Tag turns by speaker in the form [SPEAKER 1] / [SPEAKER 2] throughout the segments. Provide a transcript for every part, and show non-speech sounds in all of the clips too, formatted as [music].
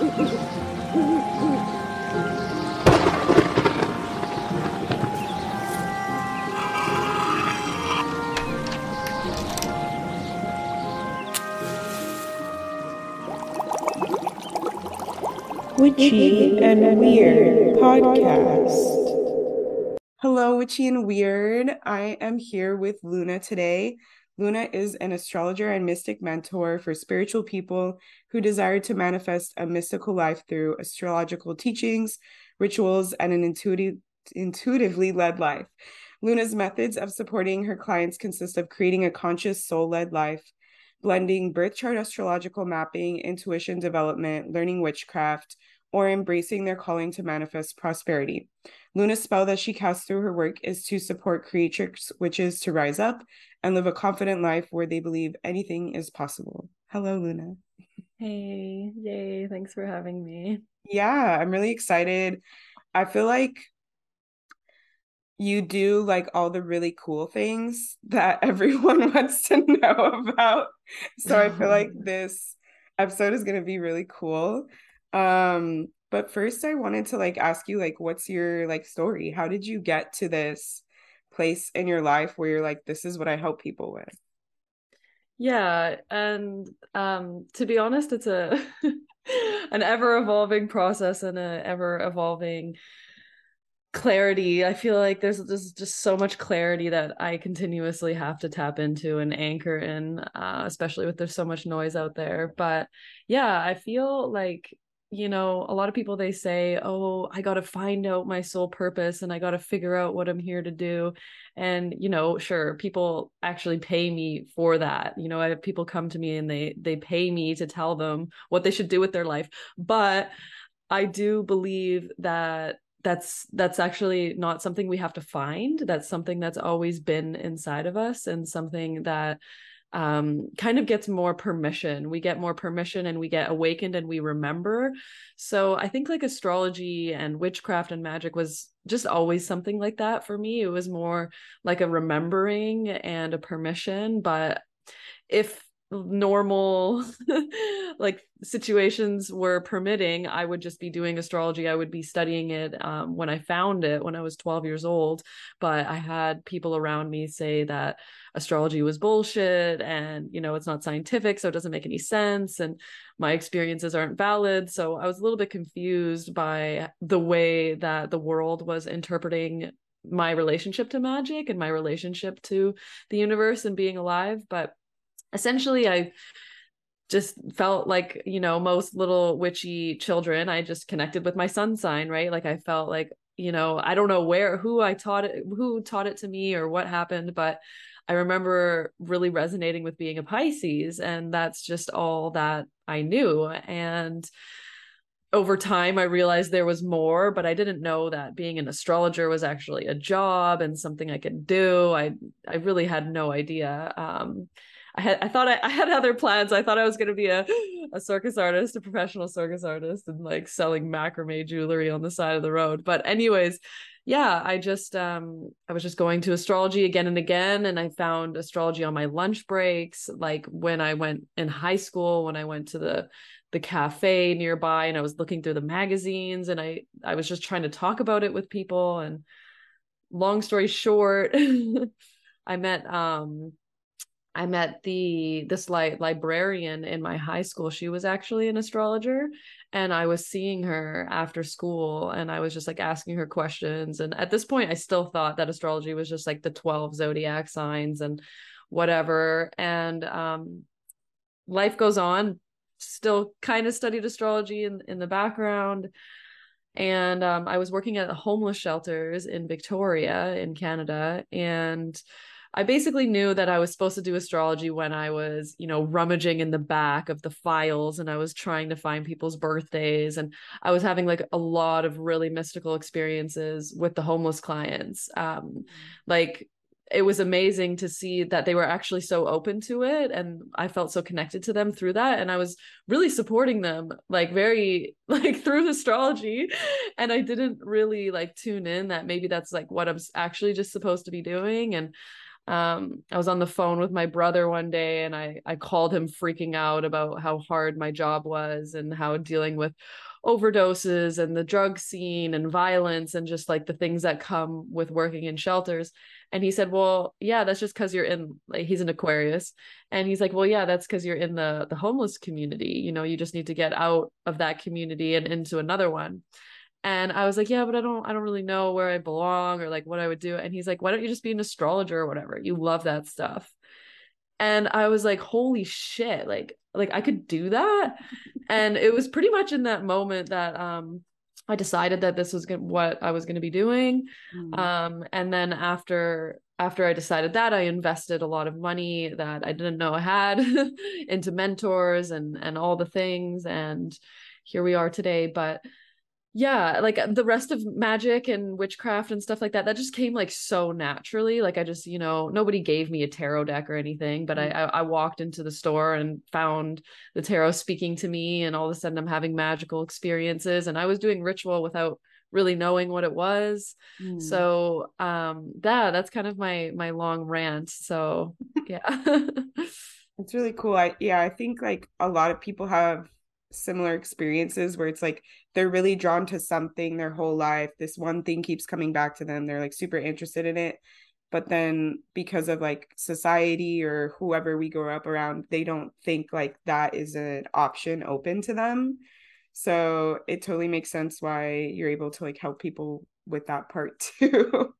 [SPEAKER 1] Witchy and Weird podcast.
[SPEAKER 2] Hello, Witchy and Weird. I am here with Luna today. Luna is an astrologer and mystic mentor for spiritual people who desire to manifest a mystical life through astrological teachings, rituals, and an intuitive, intuitively led life. Luna's methods of supporting her clients consist of creating a conscious soul led life, blending birth chart astrological mapping, intuition development, learning witchcraft, or embracing their calling to manifest prosperity. Luna's spell that she casts through her work is to support creatrix witches to rise up and live a confident life where they believe anything is possible. Hello, Luna.
[SPEAKER 3] Hey, yay. Thanks for having me.
[SPEAKER 2] Yeah, I'm really excited. I feel like you do like all the really cool things that [laughs] everyone [laughs] wants to know about. So I feel like [laughs] this episode is going to be really cool. Um, but first I wanted to like ask you like what's your like story? How did you get to this place in your life where you're like this is what I help people with?
[SPEAKER 3] Yeah, and um to be honest it's a [laughs] an ever evolving process and a ever evolving clarity i feel like there's there's just so much clarity that i continuously have to tap into and anchor in uh, especially with there's so much noise out there but yeah i feel like you know a lot of people they say oh i got to find out my soul purpose and i got to figure out what i'm here to do. And you know sure people actually pay me for that you know i have people come to me and they they pay me to tell them what they should do with their life but i do believe that that's that's actually not something we have to find that's something that's always been inside of us and something that um kind of gets more permission. We get more permission and we get awakened and we remember. So i think like astrology and witchcraft and magic was just always something like that for me. It was more like a remembering and a permission. But if normal [laughs] like situations were permitting i would just be doing astrology i would be studying it um, when i found it when i was 12 years old. But i had people around me say that astrology was bullshit and you know it's not scientific so it doesn't make any sense and my experiences aren't valid. So i was a little bit confused by the way that the world was interpreting my relationship to magic and my relationship to the universe and being alive but essentially I just felt like you know most little witchy children i just connected with my sun sign right? Like i felt like you know i don't know where who i taught it who taught it to me or what happened but i remember really resonating with being a pisces and that's just all that i knew. And over time i realized there was more but i didn't know that being an astrologer was actually a job and something i could do. I i really had no idea um I had I thought I, I had other plans. I thought I was gonna be a, a circus artist, a professional circus artist, and like selling macrame jewelry on the side of the road. But anyways, yeah, I just um I was just going to astrology again and again, and I found astrology on my lunch breaks, like when I went in high school, when I went to the the cafe nearby and I was looking through the magazines and I I was just trying to talk about it with people and long story short [laughs] I met um I met the this like librarian in my high school. She was actually an astrologer and I was seeing her after school and I was just like asking her questions and at this point I still thought that astrology was just like the 12 zodiac signs and whatever and um life goes on still kind of studied astrology in in the background and um I was working at homeless shelters in Victoria in Canada and I basically knew that I was supposed to do astrology when I was, you know, rummaging in the back of the files and I was trying to find people's birthdays. And I was having like a lot of really mystical experiences with the homeless clients. Um, mm-hmm. like, it was amazing to see that they were actually so open to it and i felt so connected to them through that and i was really supporting them like very [laughs] like through astrology and i didn't really like tune in that maybe that's like what i'm actually just supposed to be doing and um, I was on the phone with my brother one day and I I called him freaking out about how hard my job was and how dealing with overdoses and the drug scene and violence and just like the things that come with working in shelters. And he said well yeah that's just because you're in like he's an aquarius. And he's like well yeah that's because you're in the the homeless community. You know you just need to get out of that community and into another one and i was like yeah but i don't i don't really know where i belong or like what i would do. And he's like why don't you just be an astrologer or whatever? You love that stuff. And i was like holy shit like like i could do that? And it was pretty much in that moment that um i decided that this was gonna, what i was going to be doing. Mm. um and then after after i decided that i invested a lot of money that i didn't know i had [laughs] into mentors and and all the things and here we are today. But yeah like uh, the rest of magic and witchcraft and stuff like that that just came like so naturally like i just you know nobody gave me a tarot deck or anything but mm-hmm. I, I walked into the store and found the tarot speaking to me and all of a sudden i'm having magical experiences and i was doing ritual without really knowing what it was mm. so um yeah that's kind of my my long rant so [laughs] yeah [laughs]
[SPEAKER 2] it's really cool i yeah i think like a lot of people have similar experiences where it's like they're really drawn to something their whole life. This one thing keeps coming back to them. They're like super interested in it. But then because of like society or whoever we grow up around, they don't think like that is an option open to them. So it totally makes sense why you're able to like help people with that part [laughs] too.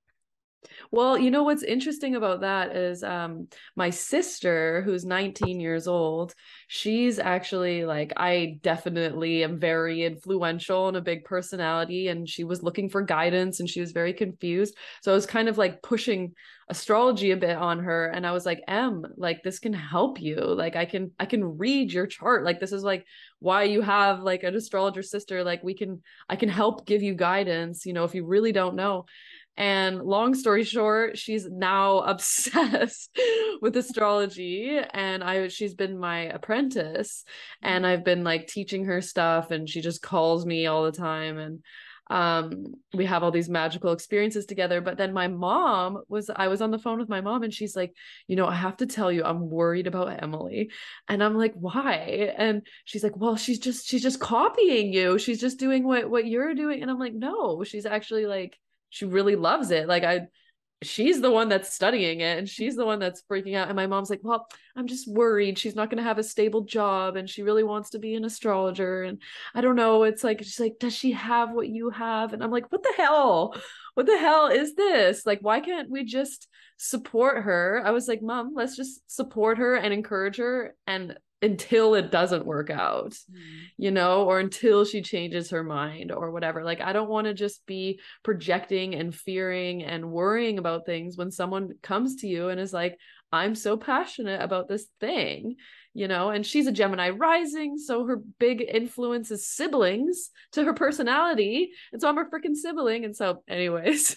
[SPEAKER 3] Well, you know what's interesting about that is um my sister who's 19 years old, she's actually like I definitely am very influential and a big personality and she was looking for guidance and she was very confused. So I was kind of like pushing astrology a bit on her and I was like, "Em, like this can help you. Like I can I can read your chart. Like this is like why you have like an astrologer sister. Like we can I can help give you guidance, you know, if you really don't know." And long story short, she's now [laughs] obsessed with astrology. And I she's been my apprentice. And I've been like teaching her stuff and she just calls me all the time. And um we have all these magical experiences together. But then my mom was i was on the phone with my mom and she's like you know i have to tell you i'm worried about emily. And i'm like why? And she's like well she's just she's just copying you. She's just doing what what you're doing. And i'm like no she's actually like she really loves it. Like I she's the one that's studying it and she's the one that's freaking out. And my mom's like well i'm just worried. She's not going to have a stable job and she really wants to be an astrologer. And i don't know. It's like she's like does she have what you have? And i'm like what the hell? What the hell is this? Like why can't we just support her? I was like mom let's just support her and encourage her and until it doesn't work out, mm. you know, or until she changes her mind or whatever. Like, I don't want to just be projecting and fearing and worrying about things when someone comes to you and is like, I'm so passionate about this thing, you know, and she's a Gemini rising. So her big influence is siblings to her personality. And so I'm a freaking sibling. And so, anyways,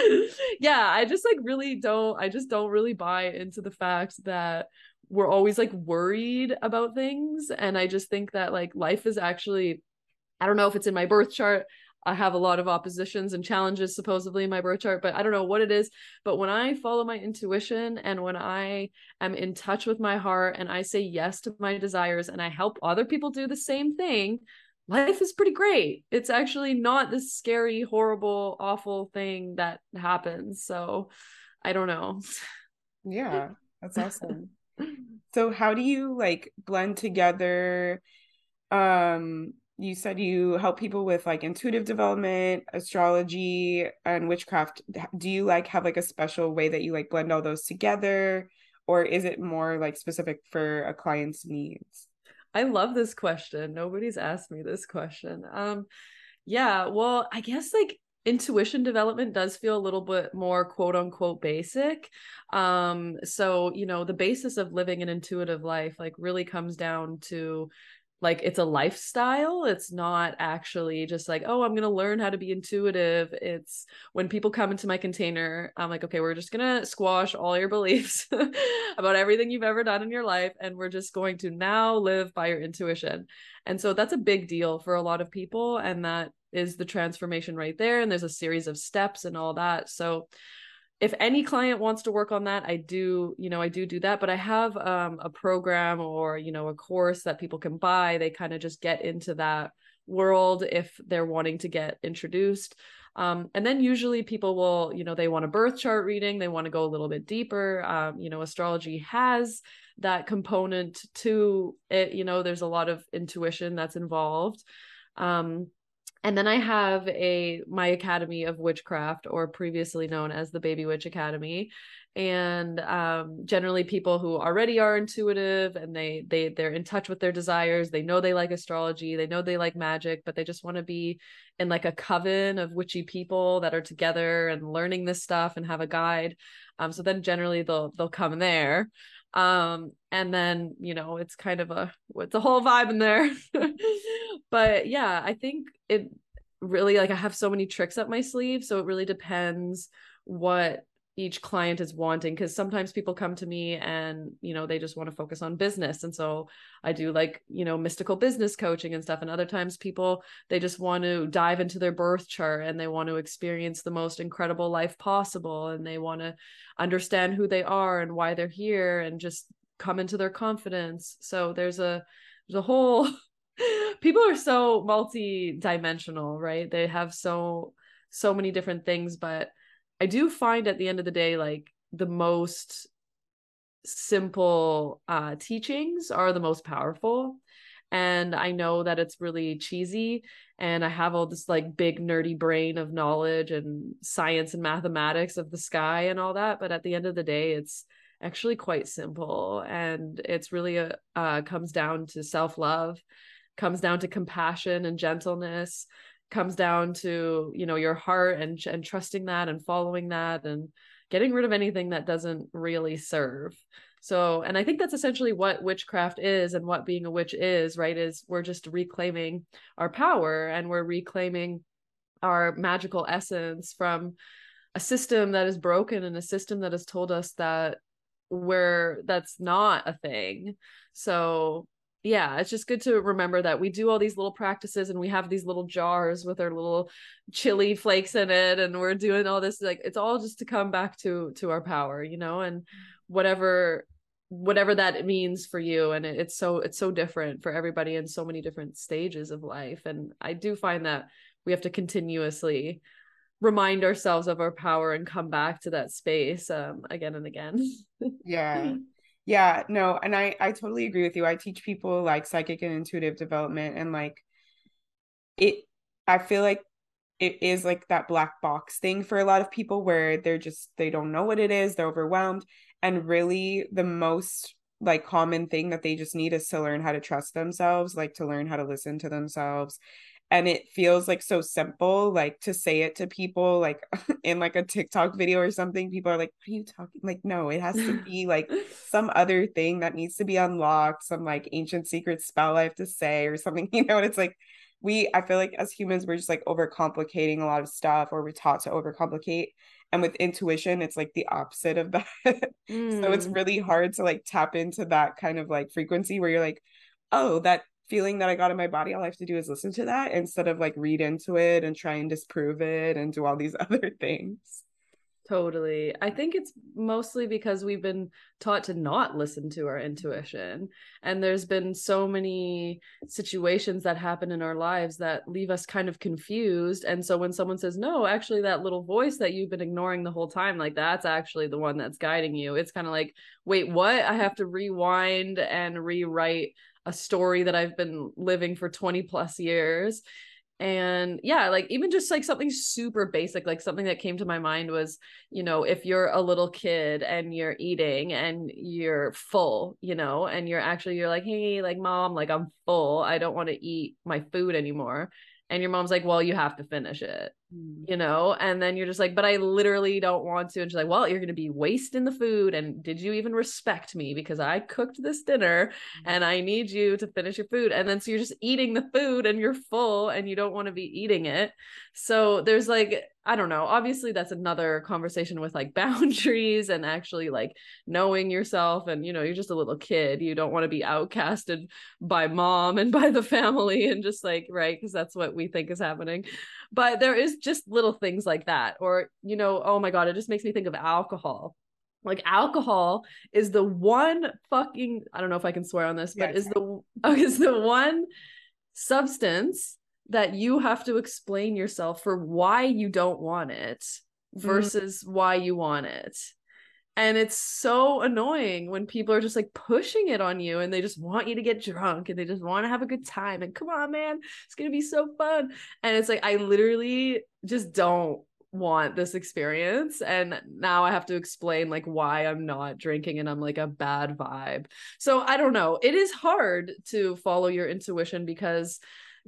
[SPEAKER 3] [laughs] yeah, I just like really don't, I just don't really buy into the fact that we're always like worried about things and i just think that like life is actually i don't know if it's in my birth chart i have a lot of oppositions and challenges supposedly in my birth chart but i don't know what it is but when i follow my intuition and when i am in touch with my heart and i say yes to my desires and i help other people do the same thing life is pretty great. It's actually not this scary horrible awful thing that happens so i don't know.
[SPEAKER 2] Yeah that's awesome so how do you like blend together um you said you help people with like intuitive development astrology and witchcraft. Do you like have like a special way that you like blend all those together or is it more like specific for a client's needs?
[SPEAKER 3] I love this question. Nobody's asked me this question. Um yeah well i guess like intuition development does feel a little bit more quote unquote basic. Um so you know the basis of living an intuitive life like really comes down to like it's a lifestyle. It's not actually just like oh i'm going to learn how to be intuitive. It's when people come into my container i'm like okay we're just going to squash all your beliefs [laughs] about everything you've ever done in your life and we're just going to now live by your intuition. And so that's a big deal for a lot of people and that is the transformation right there and there's a series of steps and all that. So if any client wants to work on that i do you know i do do that but i have um, a program or you know a course that people can buy. They kind of just get into that world if they're wanting to get introduced. Um, and then usually people will you know they want a birth chart reading they want to go a little bit deeper. Um, you know astrology has that component to it you know there's a lot of intuition that's involved. Um, and then I have a my Academy of Witchcraft, or previously known as the Baby Witch Academy, and um, generally people who already are intuitive and they they they're in touch with their desires. They know they like astrology, they know they like magic, but they just want to be in like a coven of witchy people that are together and learning this stuff and have a guide. Um, so then generally they'll they'll come there um and then you know it's kind of a it's a whole vibe in there. [laughs] But yeah i think it really like i have so many tricks up my sleeve so it really depends what each client is wanting because sometimes people come to me and you know they just want to focus on business. And so i do like you know mystical business coaching and stuff. And other times people they just want to dive into their birth chart and they want to experience the most incredible life possible. And they want to understand who they are and why they're here and just come into their confidence. So there's a there's a whole [laughs] people are so multi-dimensional right? They have so so many different things but I do find at the end of the day, like the most simple uh, teachings are the most powerful. And I know that it's really cheesy, and I have all this like big nerdy brain of knowledge and science and mathematics of the sky and all that. But at the end of the day, it's actually quite simple, and it's really a uh, comes down to self love, comes down to compassion and gentleness, comes down to you know your heart and and trusting that and following that and getting rid of anything that doesn't really serve. So and i think that's essentially what witchcraft is and what being a witch is right is we're just reclaiming our power and we're reclaiming our magical essence from a system that is broken and a system that has told us that we're that's not a thing. So yeah, it's just good to remember that we do all these little practices and we have these little jars with our little chili flakes in it and we're doing all this like it's all just to come back to to our power, you know, and whatever whatever that means for you. And it's so it's so different for everybody in so many different stages of life. And I do find that we have to continuously remind ourselves of our power and come back to that space um, again and again.
[SPEAKER 2] yeah [laughs] yeah no and i i totally agree with you. I teach people like psychic and intuitive development and like it i feel like it is like that black box thing for a lot of people where they're just they don't know what it is they're overwhelmed and really the most like common thing that they just need is to learn how to trust themselves like to learn how to listen to themselves and it feels like so simple like to say it to people like [laughs] in like a TikTok video or something people are like what are you talking like no it has to be like [laughs] some other thing that needs to be unlocked some like ancient secret spell I have to say or something [laughs] you know and it's like we I feel like as humans we're just like overcomplicating a lot of stuff or we're taught to overcomplicate and with intuition it's like the opposite of that mm. so it's mm. really hard to like tap into that kind of like frequency where you're like oh that feeling that I got in my body, all I have to do is listen to that instead of like read into it and try and disprove it and do all these [laughs] other things.
[SPEAKER 3] Totally. I think it's mostly because we've been taught to not listen to our intuition. And there's been so many situations that happen in our lives that leave us kind of confused. And so when someone says, no, actually, that little voice that you've been ignoring the whole time, like that's actually the one that's guiding you, it's kind of like, wait, what? I have to rewind and rewrite a story that I've been living for 20 plus years. And yeah, like even just like something super basic, like something that came to my mind was, you know, if you're a little kid and you're eating and you're full, you know, and you're actually, you're like, hey, like mom, like I'm full. I don't want to eat my food anymore and your mom's like well you have to finish it. You know and then you're just like but i literally don't want to and she's like well you're going to be wasting the food and did you even respect me because i cooked this dinner mm. and i need you to finish your food and then so you're just eating the food and you're full and you don't want to be eating it so there's like I don't know. Obviously, that's another conversation with like [laughs] boundaries and actually like knowing yourself. And, you know, you're just a little kid. You don't want to be outcasted by mom and [laughs] by the family and just like, right? Because that's what we think is happening. But there is just little things like that or you know oh my god it just makes me think of alcohol like alcohol is the one fucking i don't know if i can swear on this but yes. is the [laughs] is the one substance that you have to explain yourself for why you don't want it mm-hmm. versus mm. why you want it and it's so annoying when people are just like pushing it on you and they just want you to get drunk and they just want to have a good time and come on man it's going to be so fun. And it's like i literally just don't want this experience and now i have to explain like why i'm not drinking and i'm like a bad vibe. So i don't know. It is hard to follow your intuition because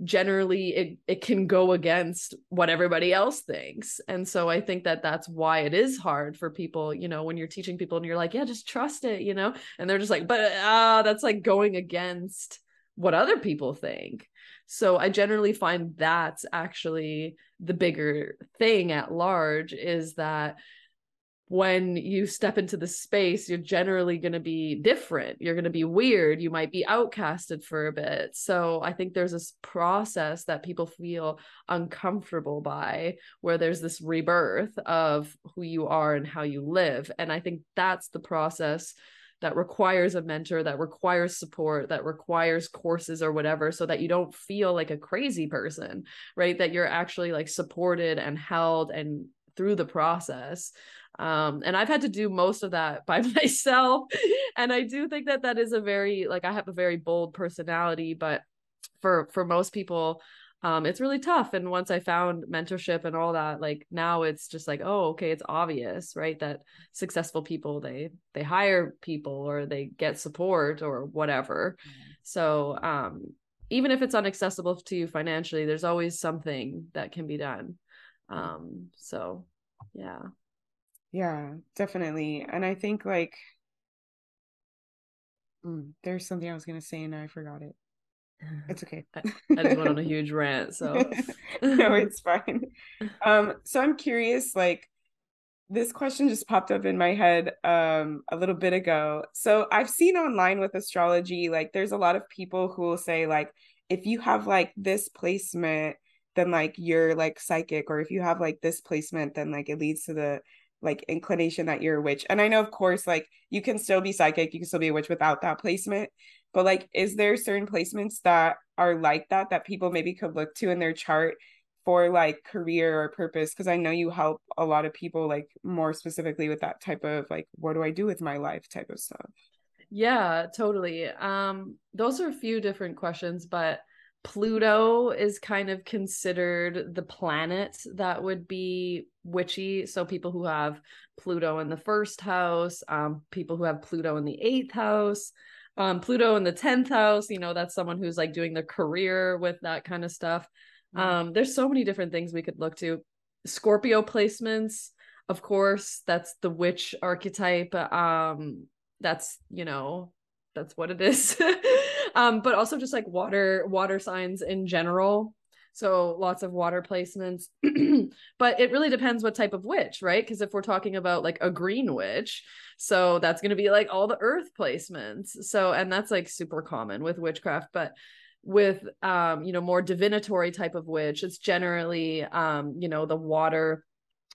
[SPEAKER 3] generally it it can go against what everybody else thinks. And so i think that that's why it is hard for people you know when you're teaching people and you're like yeah just trust it you know? And they're just like but ah uh, that's like going against what other people think. So i generally find that's actually the bigger thing at large is that when you step into the space, you're generally going to be different. You're going to be weird. You might be outcasted for a bit. So I think there's this process that people feel uncomfortable by, where there's this rebirth of who you are and how you live. And I think that's the process that requires a mentor, that requires support, that requires courses or whatever, so that you don't feel like a crazy person, right? That you're actually like supported and held and through the process um and i've had to do most of that [laughs] by myself. And i do think that that is a very like i have a very bold personality but for for most people um it's really tough. And once i found mentorship and all that like now it's just like oh okay it's obvious right that successful people they they hire people or they get support or whatever. Mm-hmm. so um even if it's inaccessible to you financially there's always something that can be done. Um so yeah
[SPEAKER 2] yeah, definitely. And I think like mm, there's something I was gonna say and I forgot it. It's okay. [laughs]
[SPEAKER 3] I, I just went on a [laughs] huge rant, so [laughs]
[SPEAKER 2] no, it's fine. Um, so I'm curious, like this question just popped up in my head um a little bit ago. So I've seen online with astrology, like there's a lot of people who will say like if you have like this placement, then like you're like psychic, or if you have like this placement, then like it leads to the like inclination that you're a witch. And I know, of course, like you can still be psychic, you can still be a witch without that placement. But like, is there certain placements that are like that that people maybe could look to in their chart for like career or purpose? Because I know you help a lot of people, like more specifically with that type of like, what do I do with my life type of stuff.
[SPEAKER 3] Yeah, totally. Um, those are a few different questions, but Pluto is kind of considered the planet that would be witchy. So people who have Pluto in the first house, um, people who have Pluto in the eighth house, um, Pluto in the tenth house. You know, that's someone who's like doing their career with that kind of stuff. Mm-hmm. Um, there's so many different things we could look to. Scorpio placements, of course, that's the witch archetype. Um, that's you know, that's what it is. [laughs] um, but also just like water water signs in general. So lots of water placements. [clears throat] but it really depends what type of witch, right? Because if we're talking about like a green witch, so that's going to be like all the earth placements. So and that's like super common with witchcraft, but with um you know more divinatory type of witch it's generally um you know the water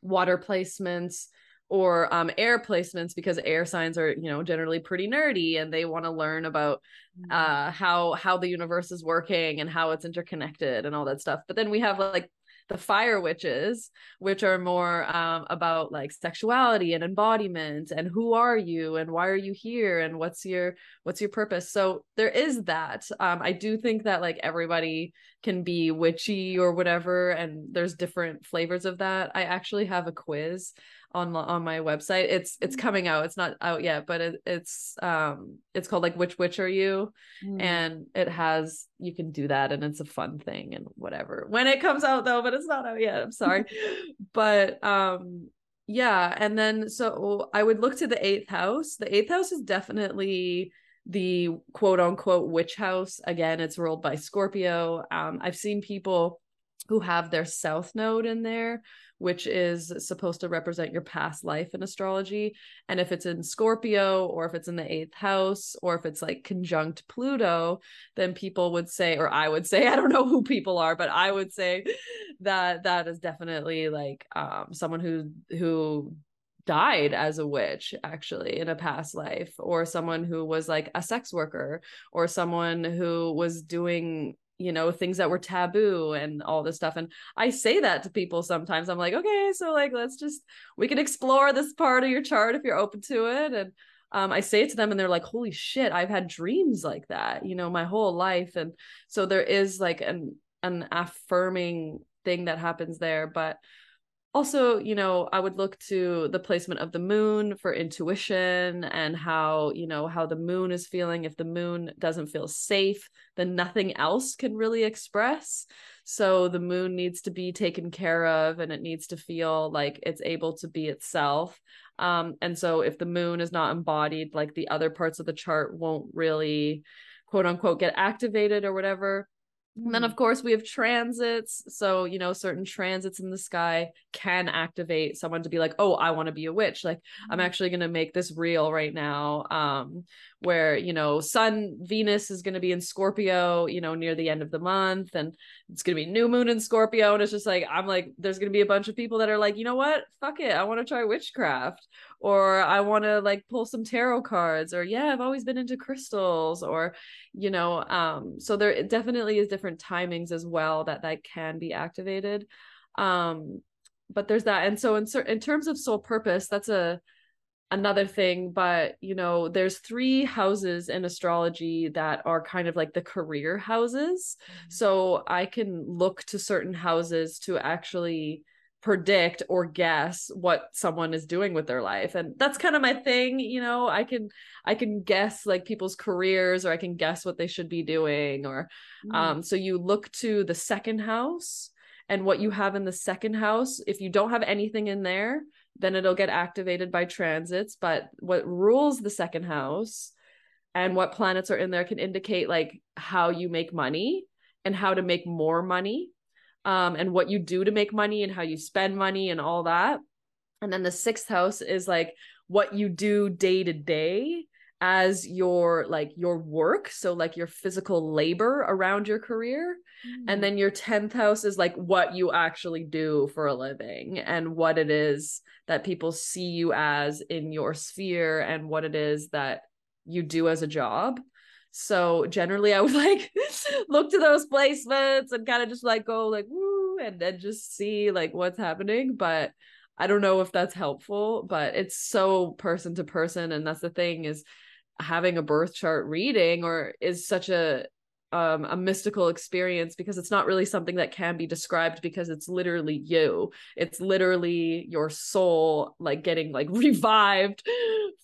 [SPEAKER 3] water placements or um, air placements because air signs are you know generally pretty nerdy and they want to learn about mm-hmm. uh, how how the universe is working and how it's interconnected and all that stuff. But then we have like the fire witches which are more um, about like sexuality and embodiment and who are you and why are you here and what's your what's your purpose? So there is that. Um, i do think that like everybody can be witchy or whatever and there's different flavors of that. I actually have a quiz on on my website. It's it's mm. coming out. It's not out yet, but it, it's um it's called like which witch are you? Mm. And it has you can do that and it's a fun thing and whatever. When it comes out though, but it's not out yet. I'm sorry. [laughs] but um yeah, and then so I would look to the 8th house. The 8th house is definitely the quote unquote witch house. Again, it's ruled by Scorpio. Um I've seen people who have their south node in there which is supposed to represent your past life in astrology. And if it's in Scorpio, or if it's in the eighth house, or if it's like conjunct Pluto, then people would say, or I would [laughs] say, I don't know who people are, but I would say that that is definitely like um, someone who who died as a witch actually in a past life or someone who was like a sex worker or someone who was doing you know things that were taboo and all this stuff. And i say that to people sometimes. I'm like okay so like let's just we can explore this part of your chart if you're open to it. And um, i say it to them and they're like holy shit i've had dreams like that you know my whole life. And so there is like an an affirming thing that happens there but also you know i would look to the placement of the moon for intuition and how you know how the moon is feeling. If the moon doesn't feel safe then nothing else can really express. So the moon needs to be taken care of and it needs to feel like it's able to be itself. Um, and so if the moon is not embodied like the other parts of the chart won't really quote unquote get activated or whatever and then, of course, we have transits. So, you know, certain transits in the sky can activate someone to be like, oh, I want to be a witch. Like, I'm mm-hmm. actually going to make this real right now. Um, where, you know, Sun, Venus is going to be in Scorpio, you know, near the end of the month. And it's going to be new moon in Scorpio. And it's just like, I'm like, there's going to be a bunch of people that are like, you know what? Fuck it. I want to try witchcraft or I want to like pull some tarot cards or yeah, I've always been into crystals or you know um so there definitely is different timings as well that that can be activated um but there's that and so in in terms of soul purpose that's a another thing but you know there's three houses in astrology that are kind of like the career houses mm-hmm. so i can look to certain houses to actually predict or guess what someone is doing with their life and that's kind of my thing you know i can i can guess like people's careers or i can guess what they should be doing or mm. um so you look to the second house and what you have in the second house if you don't have anything in there then it'll get activated by transits but what rules the second house and what planets are in there can indicate like how you make money and how to make more money um, and what you do to make money and how you spend money and all that. And then the sixth house is like what you do day to day as your like your work so like your physical labor around your career mm. and then your 10th house is like what you actually do for a living and what it is that people see you as in your sphere and what it is that you do as a job so generally I would [laughs] like look to those placements and kind of just like go like woo and then just see like what's happening. But I don't know if that's helpful, but it's so person to person. And that's the thing is having a birth chart reading or is such a um, a mystical experience because it's not really something that can be described because it's literally you. It's literally your soul like getting like [laughs] revived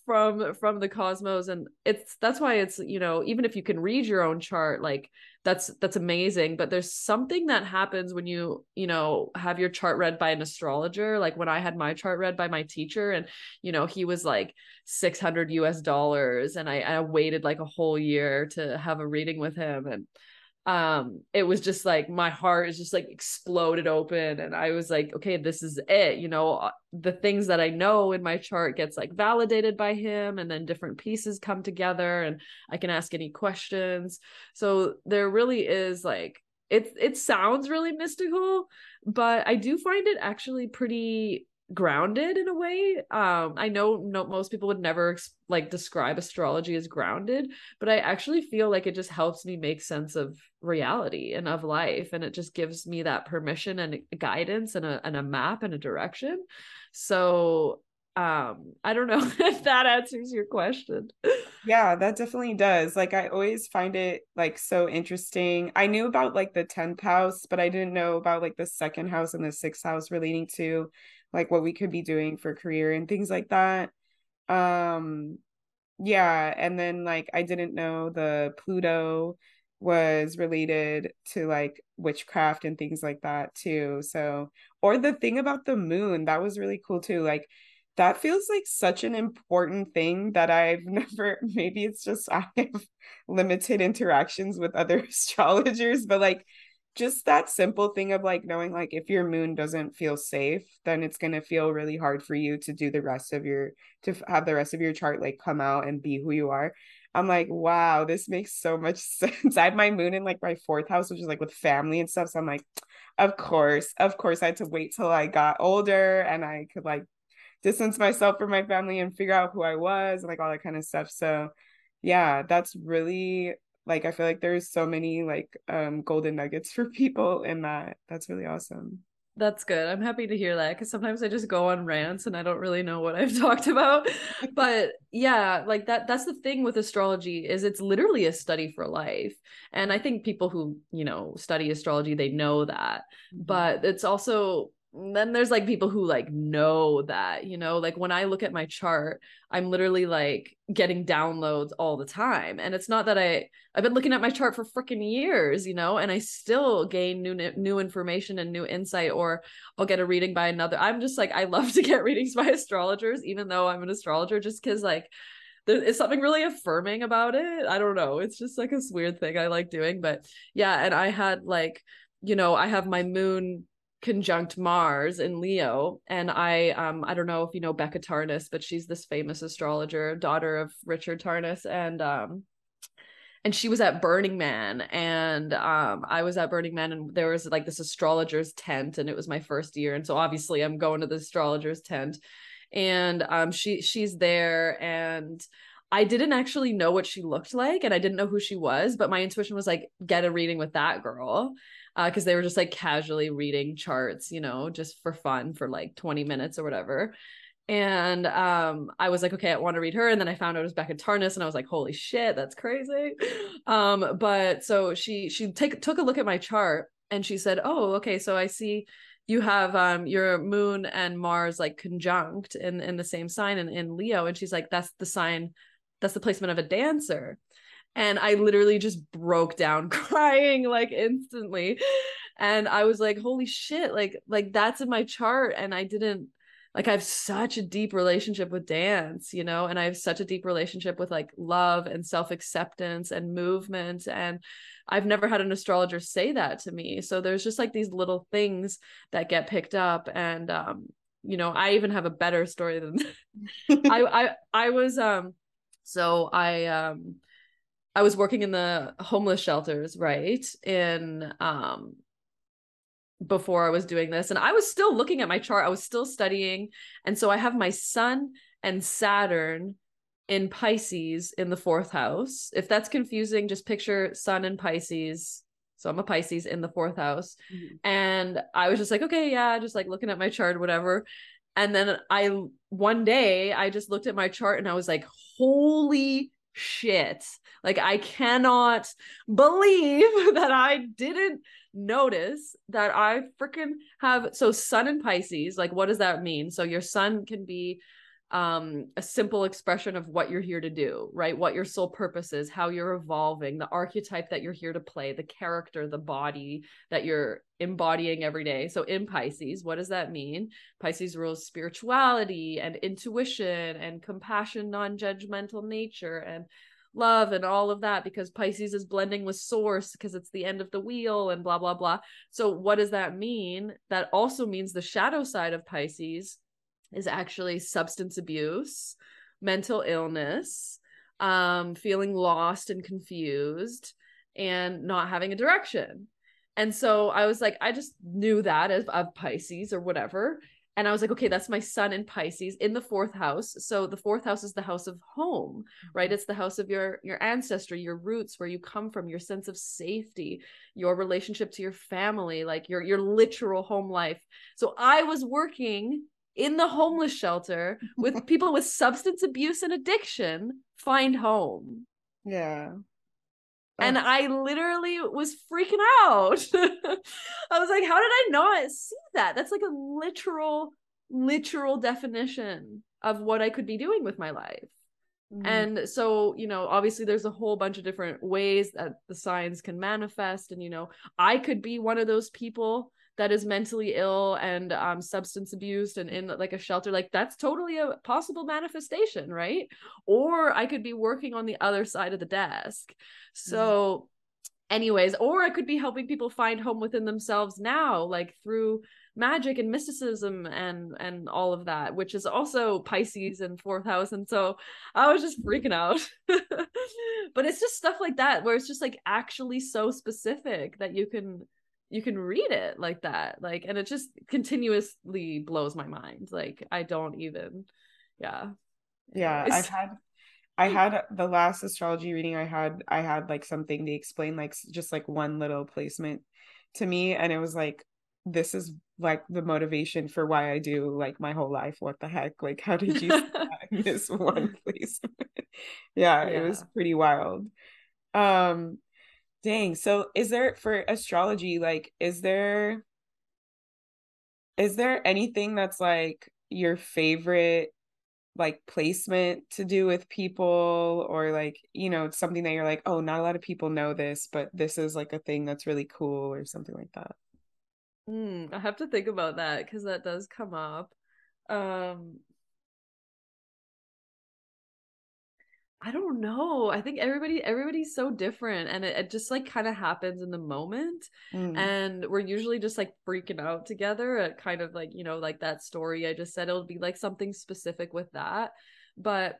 [SPEAKER 3] from from the cosmos and it's that's why it's you know even if you can read your own chart like that's that's amazing but there's something that happens when you you know have your chart read by an astrologer. Like when i had my chart read by my teacher and you know he was like 600 us dollars and i i waited like a whole year to have a reading with him and um it was just like my heart is just like exploded open and i was like okay this is it you know uh, the things that i know in my chart gets like validated by him and then different pieces come together and i can ask any questions. So there really is like it it sounds really mystical but i do find it actually pretty grounded in a way. Um i know no, most people would never like describe astrology as grounded but i actually feel like it just helps me make sense of reality and of life and it just gives me that permission and guidance and a, and a map and a direction. So um i don't know [laughs] if that answers your question. [laughs]
[SPEAKER 2] Yeah that definitely does. Like i always find it like so interesting. I knew about like the 10th house but i didn't know about like the second house and the sixth house relating to like what we could be doing for career and things like that. Um yeah and then like i didn't know the pluto was related to like witchcraft and things like that too. So or the thing about the moon that was really cool too. Like that feels like such an important thing that I've [laughs] never maybe it's just I have limited interactions with other [laughs] astrologers but like just that simple thing of like knowing like if your moon doesn't feel safe then it's going to feel really hard for you to do the rest of your to have the rest of your chart like come out and be who you are. I'm like wow this makes so much [laughs] sense. I had my moon in like my fourth house which is like with family and stuff so i'm like of course of course i had to wait till i got older and i could like distance myself from my family and figure out who i was and like all that kind of stuff so yeah that's really like i feel like there's so many like um golden nuggets [laughs] for people in that. That's really awesome.
[SPEAKER 3] That's good. I'm happy to hear that because sometimes i just go on rants and i don't really know what i've [laughs] talked about. But yeah like that that's the thing with astrology is it's literally a study for life. And i think people who you know study astrology they know that. Mm-hmm. but it's also then there's like people who like know that you know like when i look at my chart i'm literally like getting downloads all the time and it's not that i i've been looking at my chart for freaking years you know and i still gain new new information and new insight or i'll get a reading by another i'm just like i love to get [laughs] readings by astrologers even though i'm an astrologer just because like there is something really affirming about it i don't know it's just like a weird thing i like doing but yeah and i had like you know i have my moon conjunct Mars in Leo. And I um I don't know if you know Becca Tarnas, but she's this famous astrologer, daughter of Richard Tarnas. And um and she was at Burning Man and um I was at Burning Man and there was like this astrologer's tent and it was my first year. And so obviously I'm going to the astrologer's tent and um she she's there and I didn't actually know what she looked like and I didn't know who she was, but my intuition was like, get a reading with that girl because uh, they were just like casually reading charts, you know, just for fun for like 20 minutes or whatever. And um, I was like, okay, I want to read her. And then I found out it was Becca Tarnas, and I was like, holy shit, that's crazy. Um, but so she she take took a look at my chart and she said, Oh, okay, so I see you have um your moon and Mars like conjunct in in the same sign in, in Leo. And she's like, that's the sign, that's the placement of a dancer and I literally just broke down [laughs] crying like instantly. And I was like, holy shit, like like that's in my chart and I didn't like I have such a deep relationship with dance, you know, and I have such a deep relationship with like love and self-acceptance and movement and I've never had an astrologer say that to me. So there's just like these little things that get picked up and um you know, I even have a better story than [laughs] [laughs] I I I was um so I um I was working in the homeless shelters, right? In um before I was doing this and I was still looking at my chart. I was still studying. And so I have my sun and Saturn in Pisces in the fourth house. If that's confusing, just picture sun and Pisces. So I'm a Pisces in the fourth house. Mm-hmm. And I was just like, okay, yeah, just like looking at my chart, whatever. And then I, one day, I just looked at my chart and I was like, holy shit. Like, I cannot believe [laughs] that I didn't notice that I freaking have. So, sun and Pisces, like, what does that mean? So, your sun can be um a simple expression of what you're here to do right what your sole purpose is how you're evolving the archetype that you're here to play the character the body that you're embodying every day so in pisces what does that mean pisces rules spirituality and intuition and compassion non-judgmental nature and love and all of that because Pisces is blending with source because it's the end of the wheel and blah blah blah. So what does that mean? That also means the shadow side of Pisces is actually substance abuse, mental illness, um, feeling lost and confused, and not having a direction. And so I was like, I just knew that as of Pisces or whatever. And I was like, okay, that's my sun in Pisces in the fourth house. So the fourth house is the house of home, right? Mm-hmm. It's the house of your your ancestry, your roots, where you come from, your sense of safety, your relationship to your family, like your your literal home life. So I was working in the homeless shelter with [laughs] people with substance abuse and addiction find home.
[SPEAKER 2] Yeah.
[SPEAKER 3] And I literally was freaking out. [laughs] I was like, how did I not see that? That's like a literal, literal definition of what I could be doing with my life. Mm-hmm. And so, you know, obviously there's a whole bunch of different ways that the signs can manifest. And, you know, I could be one of those people that is mentally ill and um, substance abused and in like a shelter like that's totally a possible manifestation right? Or i could be working on the other side of the desk. So anyways or i could be helping people find home within themselves now like through magic and mysticism and and all of that which is also pisces and fourth house. And so i was just freaking out. [laughs] But it's just stuff like that where it's just like actually so specific that you can you can read it like that like and it just continuously blows my mind like i don't even yeah.
[SPEAKER 2] Yeah
[SPEAKER 3] It's-
[SPEAKER 2] i've had i had the last astrology reading i had i had like something to explain like just like one little placement to me and it was like this is like the motivation for why i do like my whole life what the heck like how did you [laughs] this one [laughs] placement? Yeah, it was pretty wild. Um dang so is there for astrology like is there is there anything that's like your favorite like placement to do with people or like you know something that you're like oh not a lot of people know this but this is like a thing that's really cool or something like that
[SPEAKER 3] Mm, I have to think about that because that does come up. Um, I don't know. I think everybody everybody's so different and it, it just like kind of happens in the moment.
[SPEAKER 2] Mm,
[SPEAKER 3] And we're usually just like freaking out together at kind of like, you know, like that story I just said, it'll be like something specific with that. But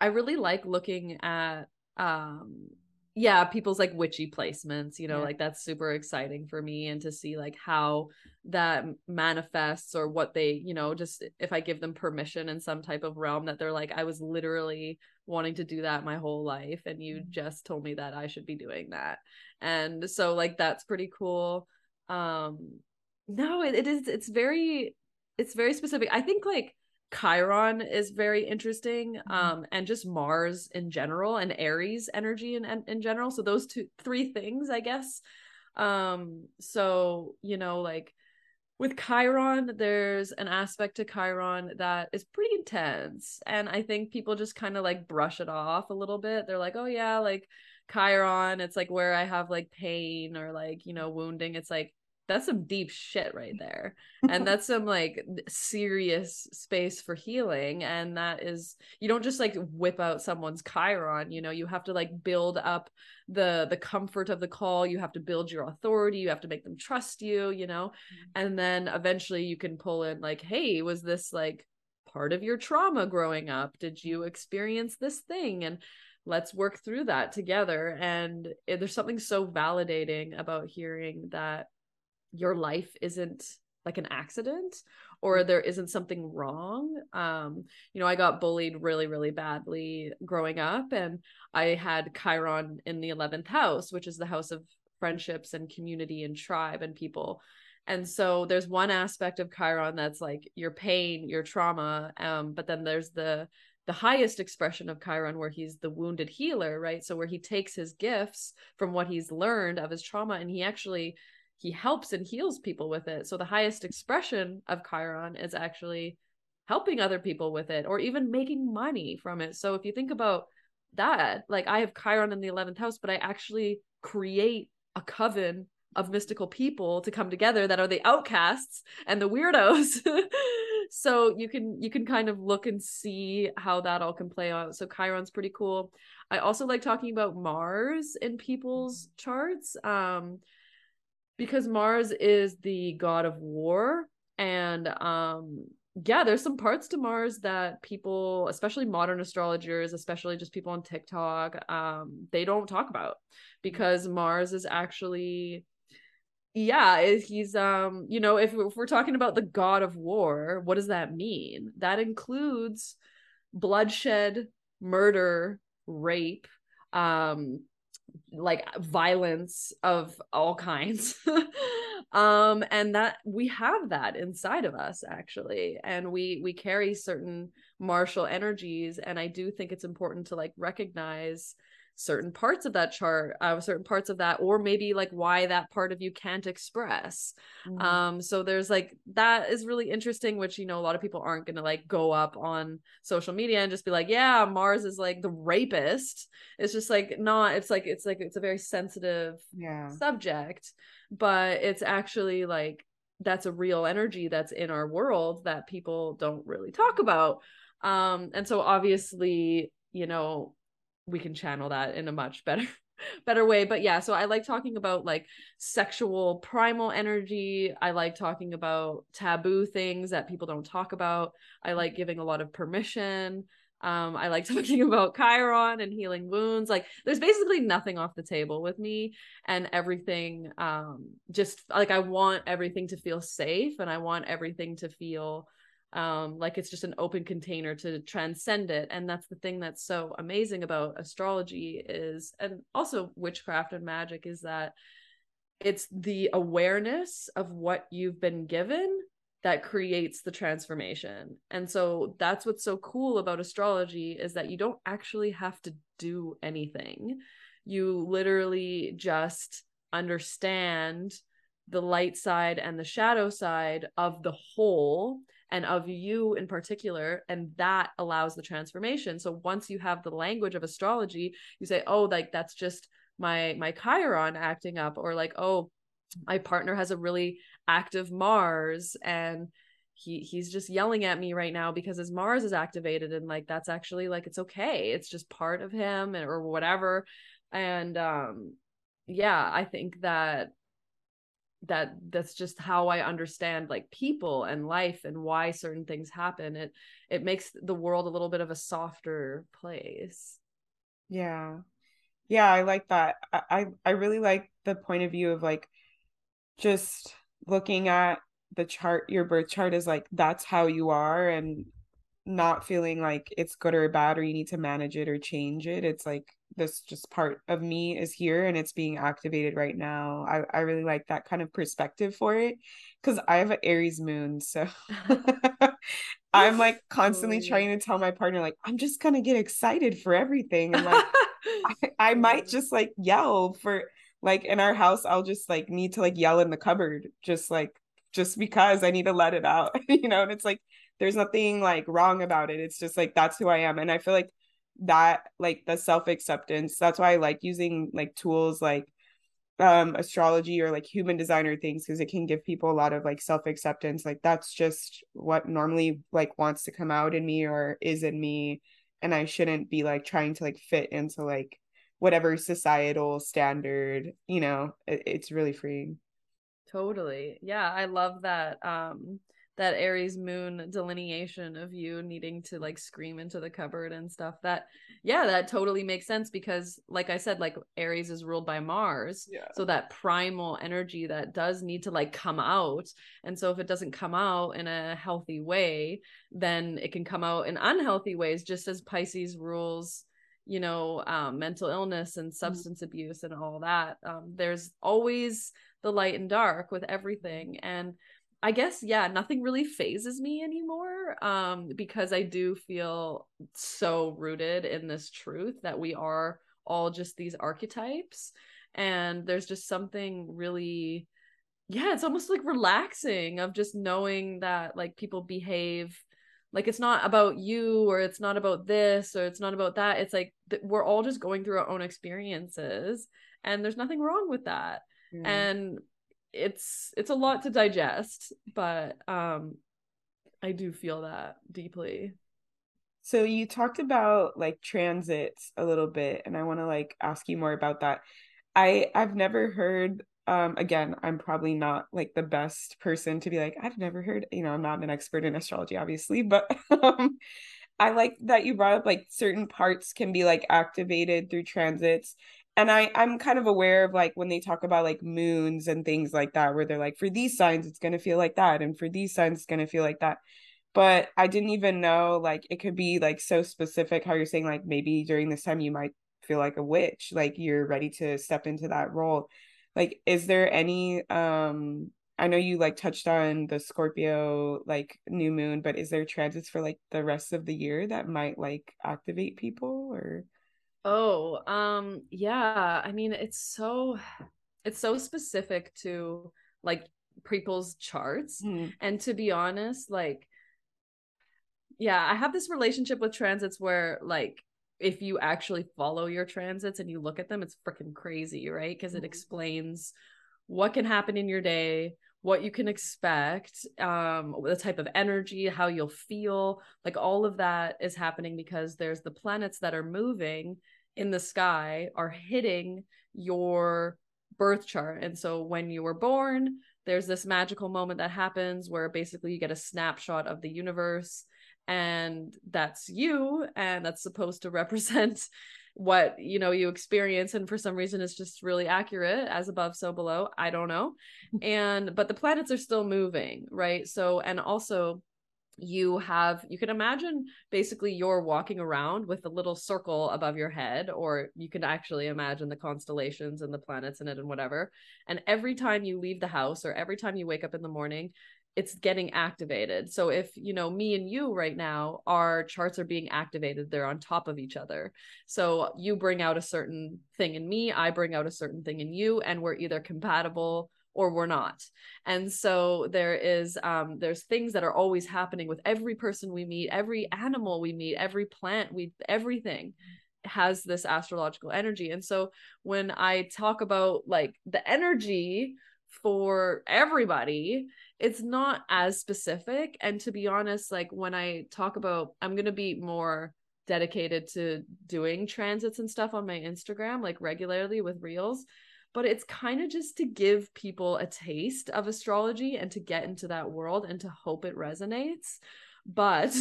[SPEAKER 3] I really like looking at um yeah, people's like witchy placements, you know,
[SPEAKER 2] Yeah.
[SPEAKER 3] like that's super exciting for me and to see like how that manifests or what they, you know, just if I give them permission in some type of realm that they're like I was literally wanting to do that my whole life and you
[SPEAKER 2] Mhm.
[SPEAKER 3] just told me that I should be doing that. And so like that's pretty cool. Um no, it, it is it's very it's very specific. I think like Chiron is very interesting,
[SPEAKER 2] Mhm.
[SPEAKER 3] um, and just Mars in general and Aries energy in, in in general. So those two, three things, I guess. Um, so you know, like with Chiron, there's an aspect to Chiron that is pretty intense, and I think people just kind of like brush it off a little bit. They're like, oh yeah, like Chiron, it's like where I have like pain or like you know wounding. It's like that's some deep shit right there. And [laughs] that's some like serious space for healing and that is you don't just like whip out someone's chiron you know you have to like build up the the comfort of the call you have to build your authority you have to make them trust you you know? Mm. And then eventually you can pull in like hey was this like part of your trauma growing up? Did you mm. experience this thing? And let's work through that together. And it, there's something so validating about hearing that your life isn't like an accident or there isn't something wrong um you know i got bullied really really badly growing up and i had chiron in the 11th house which is the house of friendships and community and tribe and people. And so there's one aspect of chiron that's like your pain your trauma um but then there's the the highest expression of chiron where he's the wounded healer right? So where he takes his gifts from what he's learned of his trauma and he actually he helps and heals people with it. So the highest expression of Chiron is actually helping other people with it or even making money from it. So if you think about that, like I have Chiron in the 11th house, but I actually create a coven of mystical people to come together that are the outcasts and the weirdos. [laughs] so you can you can kind of look and see how that all can play out. So Chiron's pretty cool. I also like talking about Mars in people's charts. Um because Mars is the god of war and um yeah there's some parts to Mars that people especially modern astrologers especially just people on TikTok um they don't talk about because Mars is actually yeah he's um you know if, if we're talking about the god of war what does that mean? That includes bloodshed murder rape um like violence of all kinds. [laughs] Um and that we have that inside of us actually. And we we carry certain martial energies. And i do think it's important to like recognize certain parts of that chart uh, certain parts of that or maybe like why that part of you can't express.
[SPEAKER 2] Mhm.
[SPEAKER 3] um so there's like that is really interesting which you know a lot of people aren't gonna like go up on social media and just be like yeah mars is like the rapist. It's just like not it's like it's like it's a very sensitive
[SPEAKER 2] yeah.
[SPEAKER 3] subject but it's actually like that's a real energy that's in our world that people don't really talk about. Um and so obviously you know we can channel that in a much better [laughs] better way. But yeah so i like talking about like sexual primal energy. I like talking about taboo things that people don't talk about. I like giving a lot of permission. Um i like [laughs] talking about chiron and healing wounds. Like there's basically nothing off the table with me and everything um just like i want everything to feel safe and i want everything to feel um like it's just an open container to transcend it. And that's the thing that's so amazing about astrology is and also witchcraft and magic is that it's the awareness of what you've been given that creates the transformation. And so that's what's so cool about astrology is that you don't actually have to do anything. You literally just understand the light side and the shadow side of the whole and of you in particular and that allows the transformation. So once you have the language of astrology you say oh like that's just my my chiron acting up or like oh my partner has a really active mars and he he's just yelling at me right now because his mars is activated and like that's actually like it's okay. It's just part of him and, or whatever. And um yeah i think that that that's just how i understand like people and life and why certain things happen it it makes the world a little bit of a softer place.
[SPEAKER 2] Yeah. Yeah i like that. I i really like the point of view of like just looking at the chart your birth chart is like that's how you are and not feeling like it's good or bad or you need to manage it or change it. It's like this just part of me is here and it's being activated right now. I, I really like that kind of perspective for it because I have an Aries moon. So [laughs] I'm like constantly trying to tell my partner, like, I'm just gonna get excited for everything. And like [laughs] I, I might just like yell for like in our house, I'll just like need to like yell in the cupboard, just like just because I need to let it out, [laughs] you know, and it's like there's nothing like wrong about it. It's just like that's who I am. And I feel like that like the self acceptance that's why i like using like tools like um astrology or like human designer things because it can give people a lot of like self acceptance like that's just what normally like wants to come out in me or is in me and i shouldn't be like trying to like fit into like whatever societal standard you know it, it's really freeing.
[SPEAKER 3] Totally. Yeah i love that um that Aries moon delineation of you needing to like scream into the cupboard and stuff. That yeah, that totally makes sense because like I said, like Aries is ruled by Mars. Yeah. So that primal energy that does need to like come out. And so if it doesn't come out in a healthy way, then it can come out in unhealthy ways, just as Pisces rules you know um, mental illness and mm-hmm. substance mm-hmm. abuse and all that um, there's always the light and dark with everything and I guess yeah, nothing really fazes me anymore um because I do feel so rooted in this truth that we are all just these archetypes and there's just something really yeah, it's almost like relaxing of just knowing that like people behave like it's not about you or it's not about this or it's not about that it's like th- we're all just going through our own experiences and there's nothing wrong with that mm. and it's it's a lot to digest, but um I do feel that deeply.
[SPEAKER 2] So you talked about like transits a little bit and I want to like ask you more about that. I I've never heard um again, I'm probably not like the best person to be like I've never heard, you know, I'm not an expert in astrology obviously, but [laughs] um I like that you brought up like certain parts can be like activated through transits and I I'm kind of aware of like when they talk about like moons and things like that where they're like for these signs it's going to feel like that and for these signs it's going to feel like that. But I didn't even know like it could be like so specific how you're saying like maybe during this time you might feel like a witch like you're ready to step into that role. Like is there any um I know you like touched on the Scorpio like new moon but is there transits for like the rest of the year that might like activate people or
[SPEAKER 3] Oh, um, yeah. I mean, it's so it's so specific to like people's charts. Mm. And to be honest, like yeah, I have this relationship with transits where like if you actually follow your transits and you look at them, it's freaking crazy, right? Because mm. it mm-hmm. explains what can happen in your day, what you can expect, um, the type of energy, how you'll feel. Like all of that is happening because there's the planets that are moving in the sky are hitting your birth chart. And so when you were born, there's this magical moment that happens where basically you get a snapshot of the universe and that's you and that's supposed to [laughs] represent what you know you experience. And for some reason it's just really accurate as above so below. I don't know. [laughs] And but the planets are still moving right? So and also you have you can imagine basically you're walking around with a little circle above your head or you can actually imagine the constellations and the planets in it and whatever and every time you leave the house or every time you wake up in the morning it's getting activated. So if, you know, me and you right now, our charts are being activated, they're on top of each other. So you bring out a certain thing in me, I bring out a certain thing in you, and we're either compatible or we're not. And so there is um there's things that are always happening with every person we meet, every animal we meet, every plant we everything has this astrological energy. And so when I talk about like the energy for everybody it's not as specific and to be honest like when i talk about i'm going to be more dedicated to doing transits and stuff on my instagram like regularly with reels but it's kind of just to give people a taste of astrology and to get into that world and to hope it resonates but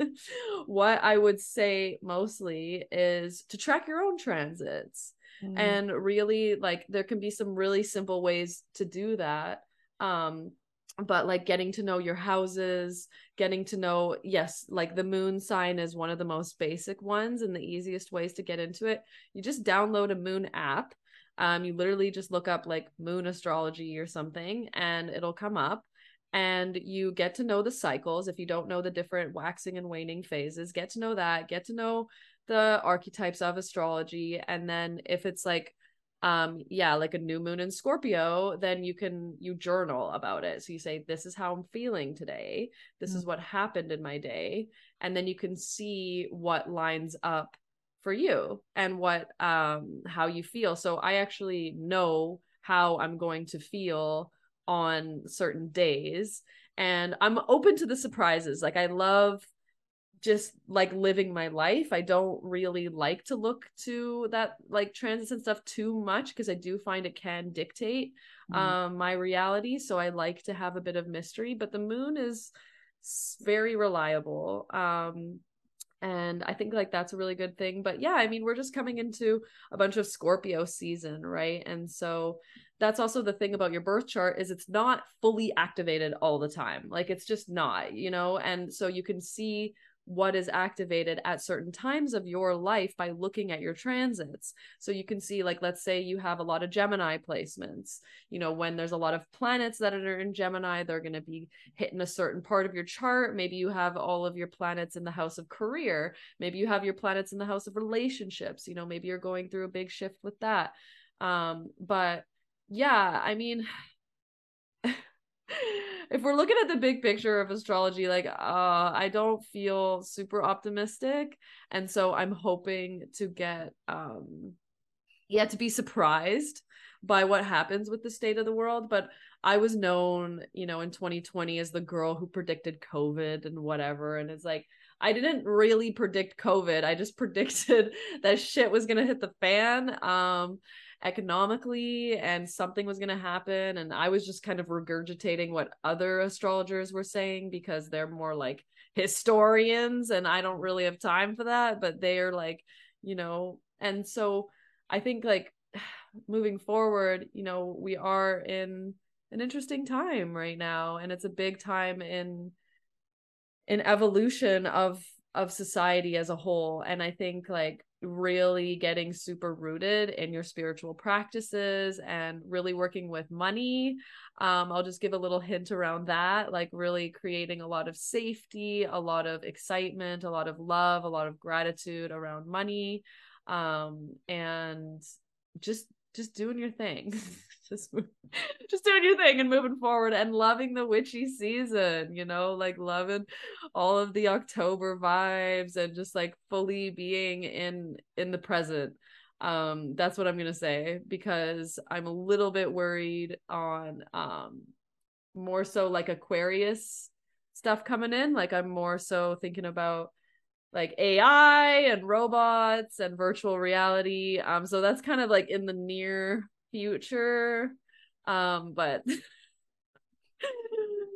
[SPEAKER 3] [laughs] what i would say mostly is to track your own transits mm. and really like there can be some really simple ways to do that um but like getting to know your houses getting to know yes like the moon sign is one of the most basic ones and the easiest ways to get into it you just download a moon app um you literally just look up like moon astrology or something and it'll come up and you get to know the cycles. If you don't know the different waxing and waning phases get to know that get to know the archetypes of astrology and then if it's like um yeah like a new moon in scorpio then you can you journal about it. So you say this is how i'm feeling today. This mm-hmm. is what happened in my day and then you can see what lines up for you and what um how you feel so i actually know how i'm going to feel on certain days and i'm open to the surprises like i love just like living my life. I don't really like to look to that like transits and stuff too much because I do find it can dictate mm. um my reality. So I like to have a bit of mystery, but the moon is very reliable. Um and I think like that's a really good thing. But yeah, I mean, we're just coming into a bunch of Scorpio season, right? And so that's also the thing about your birth chart is it's not fully activated all the time. Like it's just not, you know? And so you can see what is activated at certain times of your life by looking at your transits. So you can see, like, let's say you have a lot of Gemini placements. You know, when there's a lot of planets that are in Gemini, they're going to be hitting a certain part of your chart. Maybe you have all of your planets in the house of career. Maybe you have your planets in the house of relationships. You know, maybe you're going through a big shift with that. Um, but yeah, I mean, if we're looking at the big picture of astrology, like uh I don't feel super optimistic. And so I'm hoping to get um yeah, to be surprised by what happens with the state of the world. But I was known, you know, in 2020 as the girl who predicted COVID and whatever. And it's like I didn't really predict COVID. I just [laughs] predicted that shit was gonna hit the fan. Um economically and something was going to happen and i was just kind of regurgitating what other astrologers were saying because they're more like historians and i don't really have time for that but they're like you know and so i think like [sighs] moving forward you know we are in an interesting time right now and it's a big time in in evolution of of society as a whole and i think like really getting super rooted in your spiritual practices and really working with money. Um, I'll just give a little hint around that, like really creating a lot of safety, a lot of excitement, a lot of love, a lot of gratitude around money, um, and just just doing your thing. [laughs] just [laughs] just doing your thing and moving forward and loving the witchy season, you know, like loving all of the October vibes and just like fully being in in the present. Um that's what I'm to say because I'm a little bit worried on um more so like Aquarius stuff coming in, like I'm more so thinking about like AI and robots and virtual reality. Um, so that's kind of like in the near future. Um, but [laughs]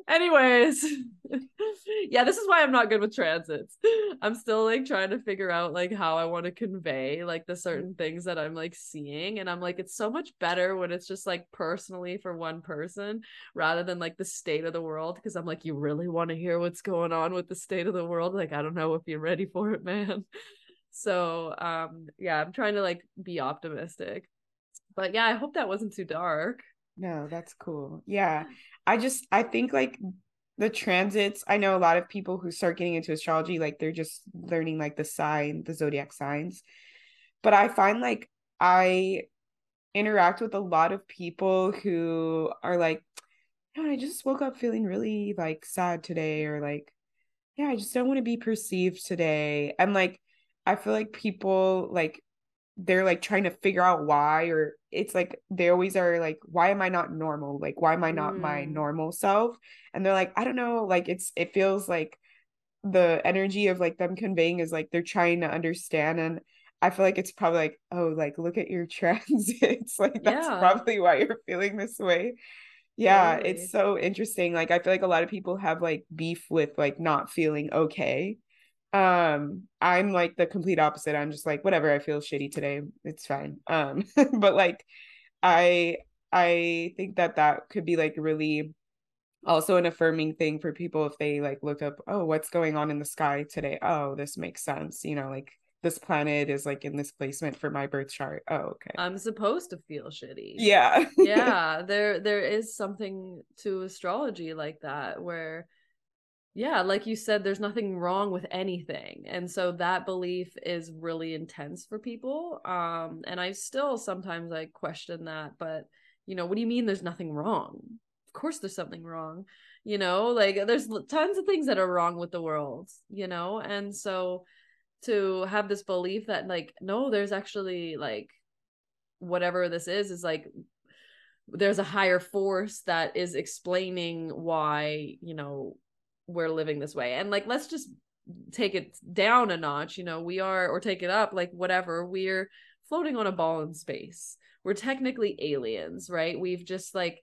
[SPEAKER 3] anyways [laughs] yeah this is why i'm not good with transits. I'm still like trying to figure out like how i want to convey like the certain things that i'm like seeing and i'm like it's so much better when it's just like personally for one person rather than like the state of the world because i'm like you really want to hear what's going on with the state of the world? Like i don't know if you're ready for it [laughs] man. So um yeah i'm trying to like be optimistic but yeah i hope that wasn't too dark
[SPEAKER 2] no that's cool yeah I just I think like the transits, I know a lot of people who start getting into astrology, like they're just learning like the sign, the zodiac signs. But I find like I interact with a lot of people who are like, I just woke up feeling really like sad today, or like, yeah, I just don't want to be perceived today. And like, I feel like people like they're like trying to figure out why or it's like they always are like why am i not normal? Like why am i not mm. my normal self? And they're like i don't know. Like it's it feels like the energy of like them conveying is like they're trying to understand and i feel like it's probably like oh like look at your [laughs] transits. Like that's yeah. probably why you're feeling this way. Yeah totally. it's so interesting. Like i feel like a lot of people have like beef with like not feeling okay um i'm like the complete opposite. I'm just like whatever i feel shitty today it's fine. Um [laughs] but like i i think that that could be like really also an affirming thing for people if they like look up oh what's going on in the sky today? Oh this makes sense you know like this planet is like in this placement for my birth chart. Oh okay.
[SPEAKER 3] I'm supposed to feel shitty.
[SPEAKER 2] Yeah. [laughs]
[SPEAKER 3] Yeah there there is something to astrology like that where yeah like you said there's nothing wrong with anything and so that belief is really intense for people um and i still sometimes i question that but you know what do you mean there's nothing wrong? Of course there's something wrong you know like there's tons of things that are wrong with the world you know and so to have this belief that like no there's actually like whatever this is is like there's a higher force that is explaining why you know we're living this way. And like let's just take it down a notch you know we are or take it up like whatever we're floating on a ball in space. We're technically aliens right? We've just like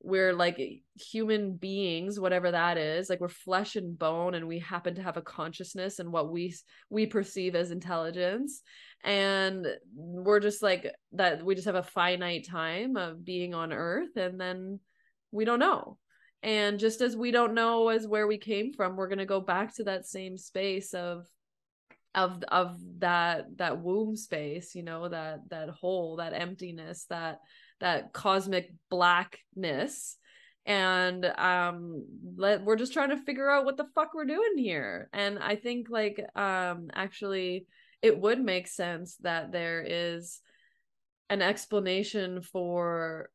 [SPEAKER 3] we're like human beings whatever that is. Like we're flesh and bone and we happen to have a consciousness and what we we perceive as intelligence. And we're just like that we just have a finite time of being on earth and then we don't know and just as we don't know as where we came from we're going to go back to that same space of of of that that womb space you know that that hole that emptiness that that cosmic blackness. And um let we're just trying to figure out what the fuck we're doing here. And i think like um actually it would make sense that there is an explanation for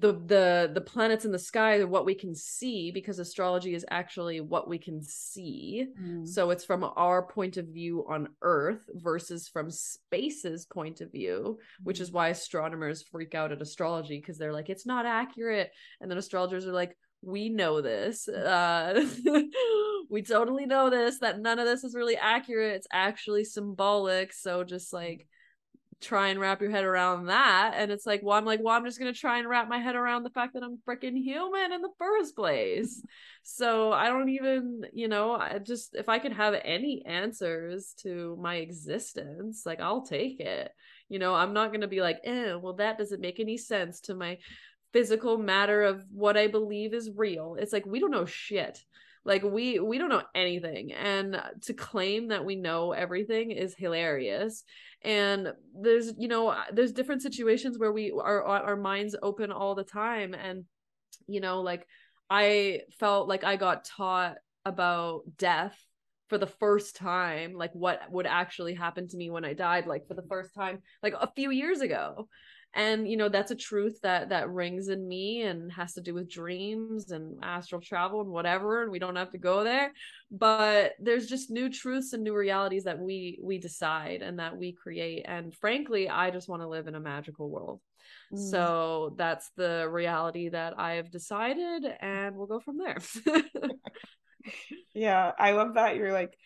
[SPEAKER 3] the the the planets in the sky are what we can see because astrology is actually what we can see mm. so it's from our point of view on earth versus from space's point of view mm. which is mm. why astronomers freak out at astrology because they're like it's not accurate and then astrologers are like we know this uh [laughs] we totally know this that none of this is really accurate it's actually symbolic so just like try and wrap your head around that. And it's like, well, I'm like, well, I'm just gonna try and wrap my head around the fact that I'm freaking human in the first place. [laughs] so I don't even, you know, I just if I could have any answers to my existence, like I'll take it. You know, I'm not gonna be like, eh, well, that doesn't make any sense to my physical matter of what I believe is real. It's like we don't know shit like we we don't know anything and to claim that we know everything is hilarious. And there's you know uh, there's different situations where we our our minds open all the time and you know like i felt like i got taught about death for the first time like what would actually happen to me when i died like for the first time like a few years ago and you know that's a truth that that rings in me and has to do with dreams and astral travel and whatever and we don't have to go there. But there's just new truths and new realities that we we decide and that we create. And frankly i just want to live in a magical world. Mm. so that's the reality that i have decided and we'll go from there. [laughs] [laughs]
[SPEAKER 2] Yeah i love that you're like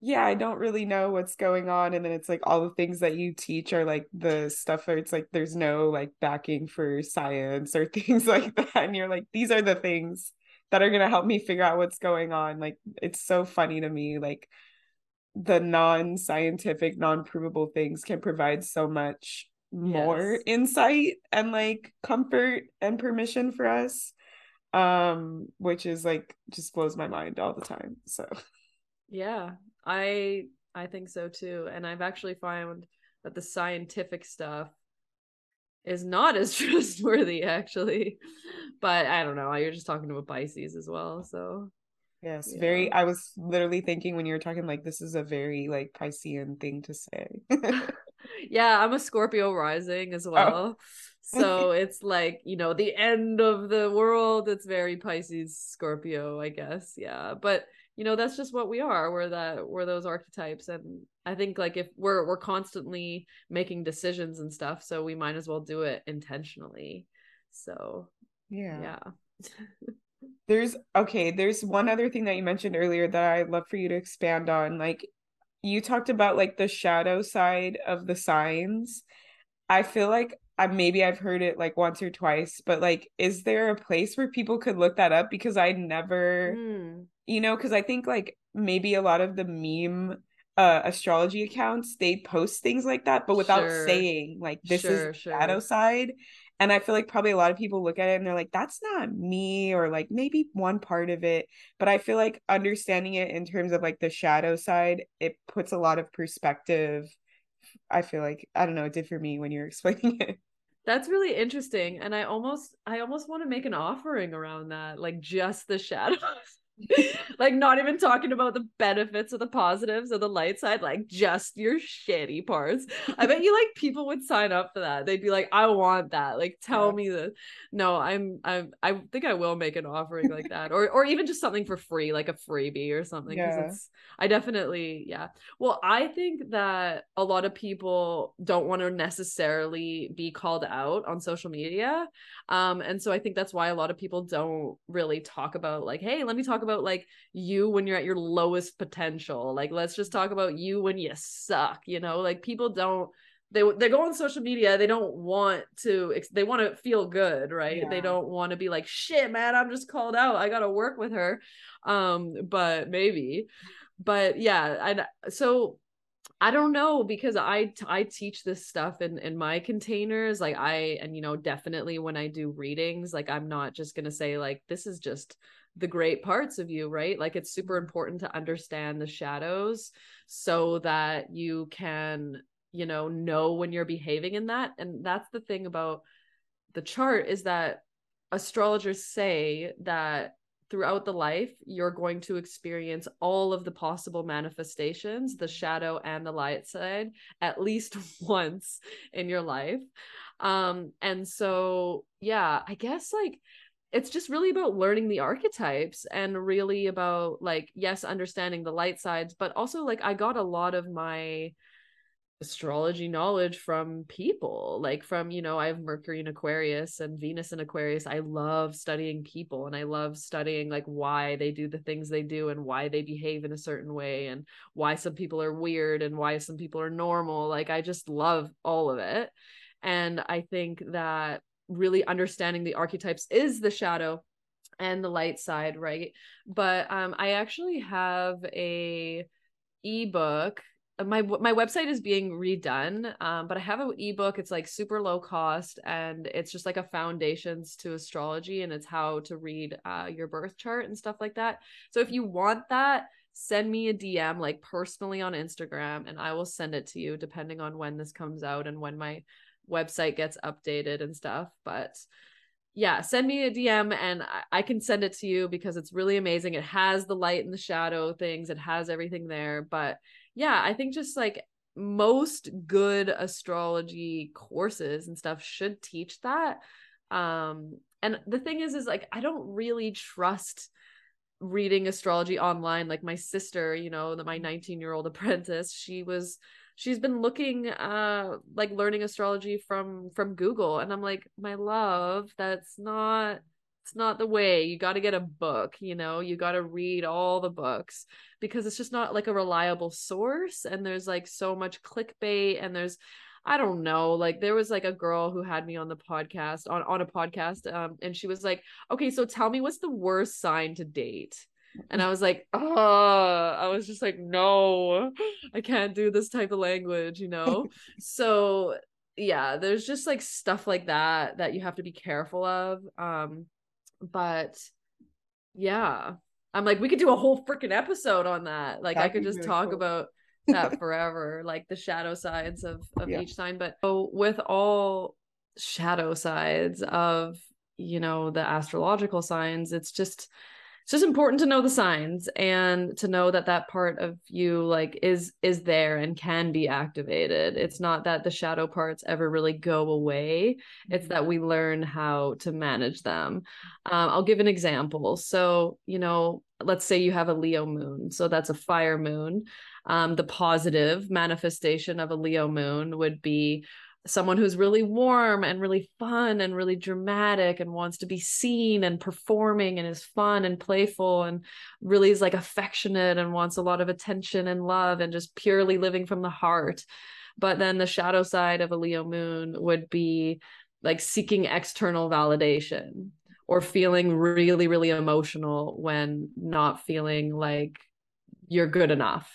[SPEAKER 2] yeah, I don't really know what's going on. And then it's like all the things that you teach are like the stuff where it's like there's no like backing for science or [laughs] things like that. And you're like, these are the things that are going to help me figure out what's going on. Like, it's so funny to me. Like, the non scientific, non provable things can provide so much more yes. insight and like comfort and permission for us um which is like just blows my mind all the time so
[SPEAKER 3] yeah I I think so too. And I've actually found that the scientific stuff is not [laughs] as trustworthy actually. But I don't know. You're just talking about Pisces as well. So
[SPEAKER 2] Yes, yeah. very I was literally thinking when you were talking like this is a very like Piscean thing to say. [laughs] [laughs]
[SPEAKER 3] yeah, I'm a Scorpio rising as oh. well. Oh. So it's like, you know, the end of the world. It's very Pisces Scorpio, I guess. Yeah. But you know that's just what we are. We're that we're those archetypes. And i think like if we're we're constantly making decisions and stuff so we might as well do it intentionally. So
[SPEAKER 2] yeah. yeah. [laughs] There's okay there's one other thing that you mentioned earlier that i'd love for you to expand on. Like you talked about like the shadow side of the signs. I feel like I, maybe I've heard it like once or twice, but like, is there a place where people could look that up? Because I never, mm you know because i think like maybe a lot of the meme uh astrology accounts they post things like that but without sure. saying like this sure, is sure. shadow side and i feel like probably a lot of people look at it and they're like that's not me or like maybe one part of it but i feel like understanding it in terms of like the shadow side it puts a lot of perspective i feel like i don't know it did for me when you're [laughs] explaining it
[SPEAKER 3] that's really interesting and i almost i almost want to make an offering around that like just the shadows [laughs] like not even talking about the benefits or the positives or the light side, like just your shitty parts. I bet you like people would sign up for that. They'd be like, I want that. Like tell yeah. me this. No, I'm I'm I think I will make an offering like that. Or or even just something for free, like a freebie or something. Because yeah. it's I definitely, yeah. Well, I think that a lot of people don't want to necessarily be called out on social media. Um, and so I think that's why a lot of people don't really talk about like, hey, let me talk about like you when you're at your lowest potential. Like, let's just talk about you when you suck, you know? Like people don't they they go on social media they don't want to they want to feel good right yeah. they don't want to be like shit man i'm just called out i gotta work with her um but maybe but yeah I so I don't know because I I teach this stuff in in my containers like I and you know definitely when I do readings like I'm not just going to say like this is just the great parts of you right like it's super important to understand the shadows so that you can you know know when you're behaving in that and that's the thing about the chart is that astrologers say that throughout the life, you're going to experience all of the possible manifestations, the shadow and the light side, at least [laughs] once in your life. Um, and so, yeah, I guess like it's just really about learning the archetypes and really about like, yes, understanding the light sides, but also like I got a lot of my astrology knowledge from people like from you know i have mercury in aquarius and venus in aquarius. I love studying people and i love studying like why they do the things they do and why they behave in a certain way and why some people are weird and why some people are normal. Like i just love all of it. And i think that really understanding the archetypes is the shadow and the light side right? But um i actually have a ebook. My my website is being redone um, but i have an ebook. It's like super low cost and it's just like a foundations to astrology and it's how to read uh, your birth chart and stuff like that. So if you want that send me a dm like personally on instagram and i will send it to you depending on when this comes out and when my website gets updated and stuff but yeah, send me a DM and I can send it to you because it's really amazing. It has the light and the shadow things, it has everything there. But yeah, I think just like most good astrology courses and stuff should teach that. Um, and the thing is, is like, I don't really trust reading astrology online. Like my sister, you know, my 19 year old apprentice, she was she's been looking uh like learning astrology from from google and i'm like my love that's not it's not the way you got to get a book you know you got to read all the books because it's just not like a reliable source and there's like so much clickbait and there's I don't know. Like there was like a girl who had me on the podcast on on a podcast um and she was like, "Okay, so tell me what's the worst sign to date?" And I was like, "Oh, I was just like, "No. I can't do this type of language, you know?" [laughs] so, yeah, there's just like stuff like that that you have to be careful of. Um but yeah. I'm like we could do a whole freaking episode on that. Like That'd I could just really talk cool. about that [laughs] forever, like the shadow sides of of yeah. each sign. But so with all shadow sides of you know the astrological signs, it's just it's just important to know the signs and to know that that part of you like is is there and can be activated. It's not that the shadow parts ever really go away. It's that we learn how to manage them. Um, i'll give an example. So you know let's say you have a leo moon. So that's a fire moon. Um, the positive manifestation of a Leo moon would be someone who's really warm and really fun and really dramatic and wants to be seen and performing and is fun and playful and really is like affectionate and wants a lot of attention and love and just purely living from the heart. But then the shadow side of a Leo moon would be like seeking external validation or feeling really, really emotional when not feeling like you're good enough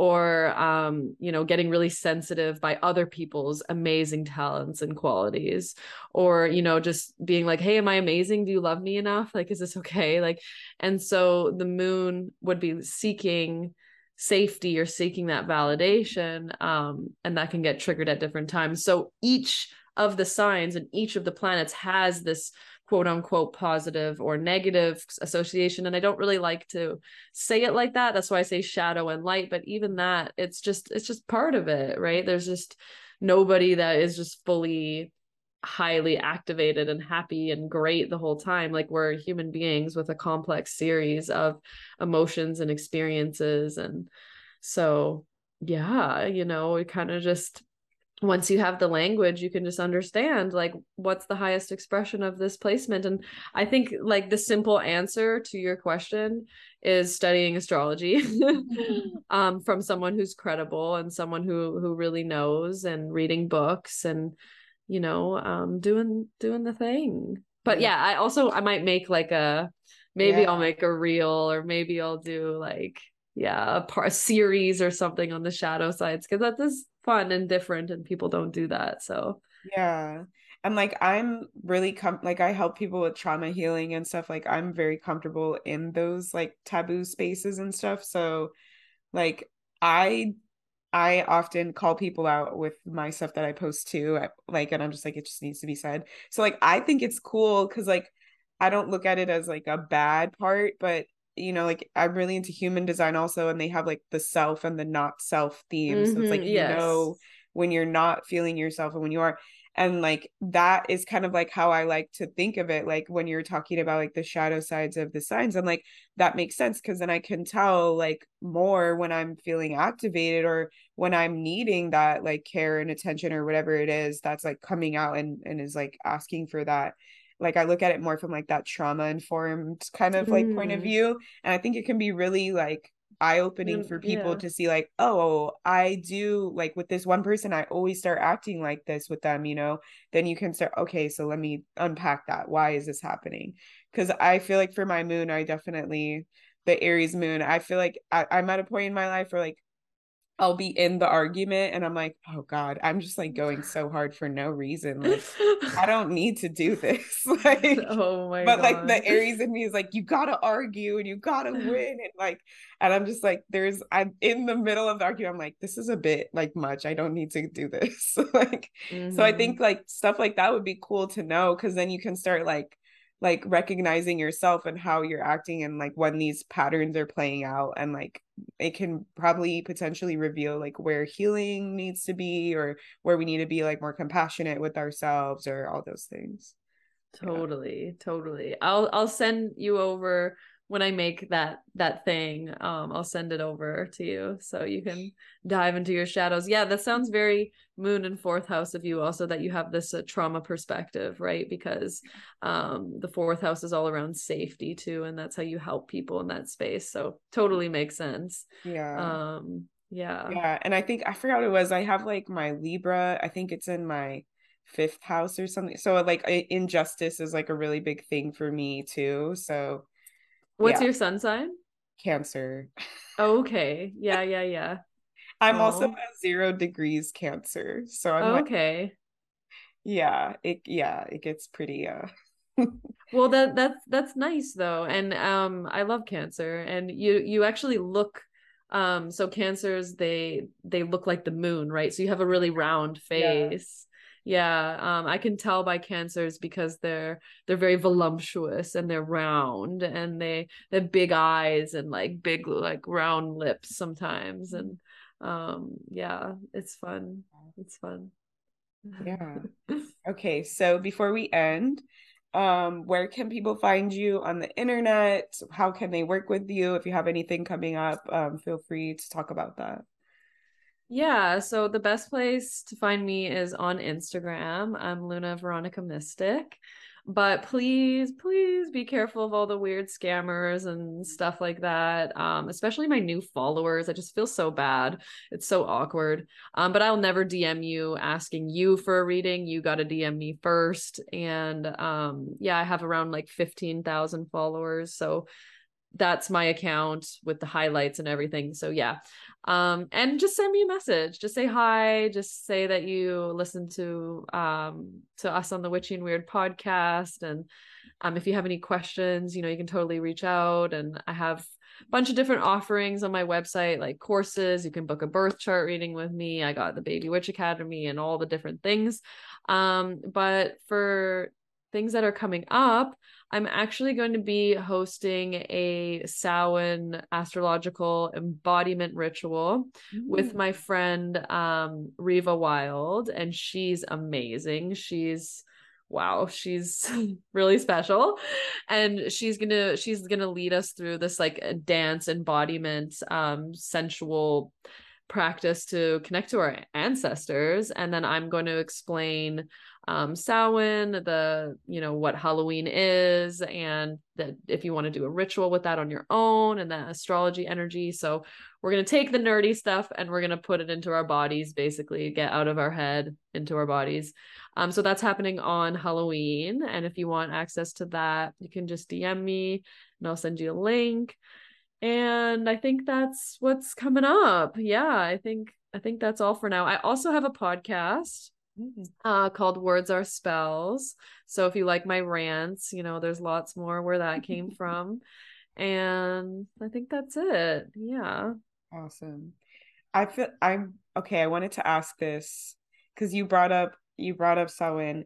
[SPEAKER 3] or um, you know getting really sensitive by other people's amazing talents and qualities or you know just being like hey am i amazing? Do you love me enough? Like is this okay? Like and so the moon would be seeking safety or seeking that validation um, and that can get triggered at different times. So each of the signs and each of the planets has this quote unquote positive or negative association and i don't really like to say it like that. That's why i say shadow and light but even that it's just it's just part of it right? There's just nobody that is just fully highly activated and happy and great the whole time. Like we're human beings with a complex series of emotions and experiences and so yeah you know we kind of just once you have the language you can just understand like what's the highest expression of this placement. And i think like the simple answer to your question is studying astrology. [laughs] Um, from someone who's credible and someone who who really knows and reading books and you know um, doing doing the thing. But yeah. i also i might make like a maybe yeah. i'll make a reel or maybe i'll do like yeah a, par- a series or something on the shadow sides because that is fun and different and people don't do that so.
[SPEAKER 2] Yeah and like i'm really com- like i help people with trauma healing and stuff like i'm very comfortable in those like taboo spaces and stuff so like i i often call people out with my stuff that i post too like and i'm just like it just needs to be said. So like i think it's cool because like i don't look at it as like a bad part but you know like i'm really into human design also and they have like the self and the not self themes mm-hmm, so it's like you know when you're not feeling yourself and when you are and like that is kind of like how i like to think of it like when you're talking about like the shadow sides of the signs i'm like that makes sense because then i can tell like more when i'm feeling activated or when i'm needing that like care and attention or whatever it is that's like coming out and and is like asking for that like i look at it more from like that trauma informed kind of like mm. point of mm. view and i think it can be really like eye opening for people yeah. to see like oh i do like with this one person i always start acting like this with them you know then you can start okay so let me unpack that why is this happening because i feel like for my moon i definitely the aries moon i feel like I, i'm at a point in my life where like I'll be in the argument and I'm like, oh God, I'm just like going so hard for no reason. Like, I [laughs] don't need to do this. [laughs] like, oh my But God. like the Aries in me is like, you gotta argue and you gotta [laughs] win. And like, and I'm just like, there's, I'm in the middle of the argument. I'm like, this is a bit like much. I don't need to do this. like, mm-hmm. so I think mm-hmm. like stuff like that would be cool to know because then you can start like like recognizing yourself and how you're acting and like when these patterns are playing out and like it can probably potentially reveal like where healing needs to be or where we need to be like more compassionate with ourselves or all those things
[SPEAKER 3] totally yeah. totally i'll i'll send you over when I make that that thing, um, I'll send it over to you so you can dive into your shadows. Yeah, that sounds very moon and fourth house of you also that you have this uh, trauma perspective, right? Because um the fourth house is all around safety too and that's how you help people in that space. So totally makes sense.
[SPEAKER 2] Yeah.
[SPEAKER 3] Um yeah.
[SPEAKER 2] Yeah, and I think I forgot what it was. I have like my Libra. I think it's in my fifth house or something. So like injustice is like a really big thing for me too. So
[SPEAKER 3] What's yeah. your sun sign?
[SPEAKER 2] Cancer. [laughs]
[SPEAKER 3] okay. Yeah, yeah, yeah.
[SPEAKER 2] I'm Aww. also at zero degrees cancer. So I'm
[SPEAKER 3] okay. Like,
[SPEAKER 2] yeah, it yeah, it gets pretty uh [laughs]
[SPEAKER 3] well that that's that's nice though. And um I love cancer and you you actually look um so cancers they they look like the moon, right? So you have a really round face yeah um i can tell by cancers because they're they're very voluptuous and they're round and they they have big eyes and like big like round lips sometimes and um yeah it's fun it's fun.
[SPEAKER 2] Yeah. [laughs] Okay so before we end um where can people find you on the internet? How can they work with you? If you have anything coming up um feel free to talk about that
[SPEAKER 3] yeah, so the best place to find me is on Instagram. I'm Luna Veronica Mystic. But please, please be careful of all the weird scammers and stuff like that. Um, especially my new followers. I just feel so bad. It's so awkward. Um, but I'll never DM you asking you for a reading. You got to DM me first. And um, yeah, I have around like 15,000 followers. So that's my account with the highlights and everything. So yeah, um and just send me a message. Just say hi. Just say that you listen to um to us on the witchy and weird podcast. And um if you have any questions you know you can totally reach out. And i have a bunch of different offerings on my website like courses. You can book a birth chart reading with me. I got the baby witch academy and all the different things. Um but for things that are coming up I'm actually going to be hosting a Samhain astrological embodiment ritual mm. with my friend um, Riva Wild, and she's amazing. She's wow she's [laughs] really special and she's gonna she's gonna lead us through this like dance embodiment um sensual practice to connect to our ancestors and then i'm going to explain um, Samhain, the you know what Halloween is, and that if you want to do a ritual with that on your own, and that astrology energy. So we're gonna take the nerdy stuff and we're gonna put it into our bodies, basically get out of our head into our bodies. Um, so that's happening on Halloween, and if you want access to that, you can just DM me, and I'll send you a link. And I think that's what's coming up. Yeah, I think I think that's all for now. I also have a podcast Mm-hmm. uh, called Words Are Spells. So if you like my rants, you know, there's lots more where that came [laughs] from. And I think that's it. Yeah.
[SPEAKER 2] Awesome. I feel I'm okay. I wanted to ask this because you brought up you brought up Samhain.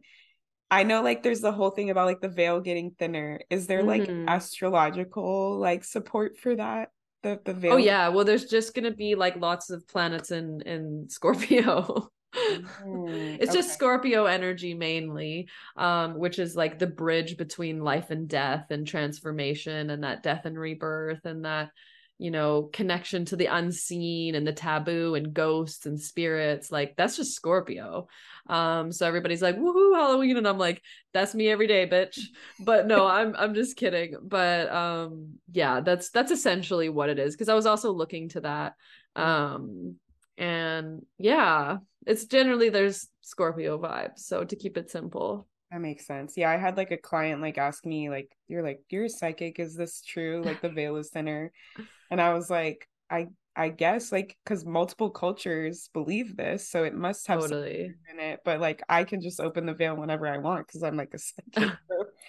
[SPEAKER 2] I know like there's the whole thing about like the veil getting thinner. Is there like mm-hmm. astrological like support for that? The the veil.
[SPEAKER 3] Oh yeah. Well, there's just gonna be like lots of planets in in [laughs] Scorpio. Mm, it's okay. just Scorpio energy mainly, um, which is like the bridge between life and death and transformation and that death and rebirth and that, you know, connection to the unseen and the taboo and ghosts and spirits. Like that's just Scorpio. Um, so everybody's like, woohoo, Halloween. And I'm like, that's me every day, bitch. But no, [laughs] I'm I'm just kidding. But um, yeah, that's that's essentially what it is. Cause I was also looking to that. Um, and yeah it's generally there's scorpio vibes so to keep it simple.
[SPEAKER 2] That makes sense. Yeah i had like a client like ask me like you're like you're psychic is this true? Like the veil is thinner. And i was like i i guess like because multiple cultures believe this so it must have totally. in it but like i can just open the veil whenever i want because i'm like a [laughs] psychic [laughs]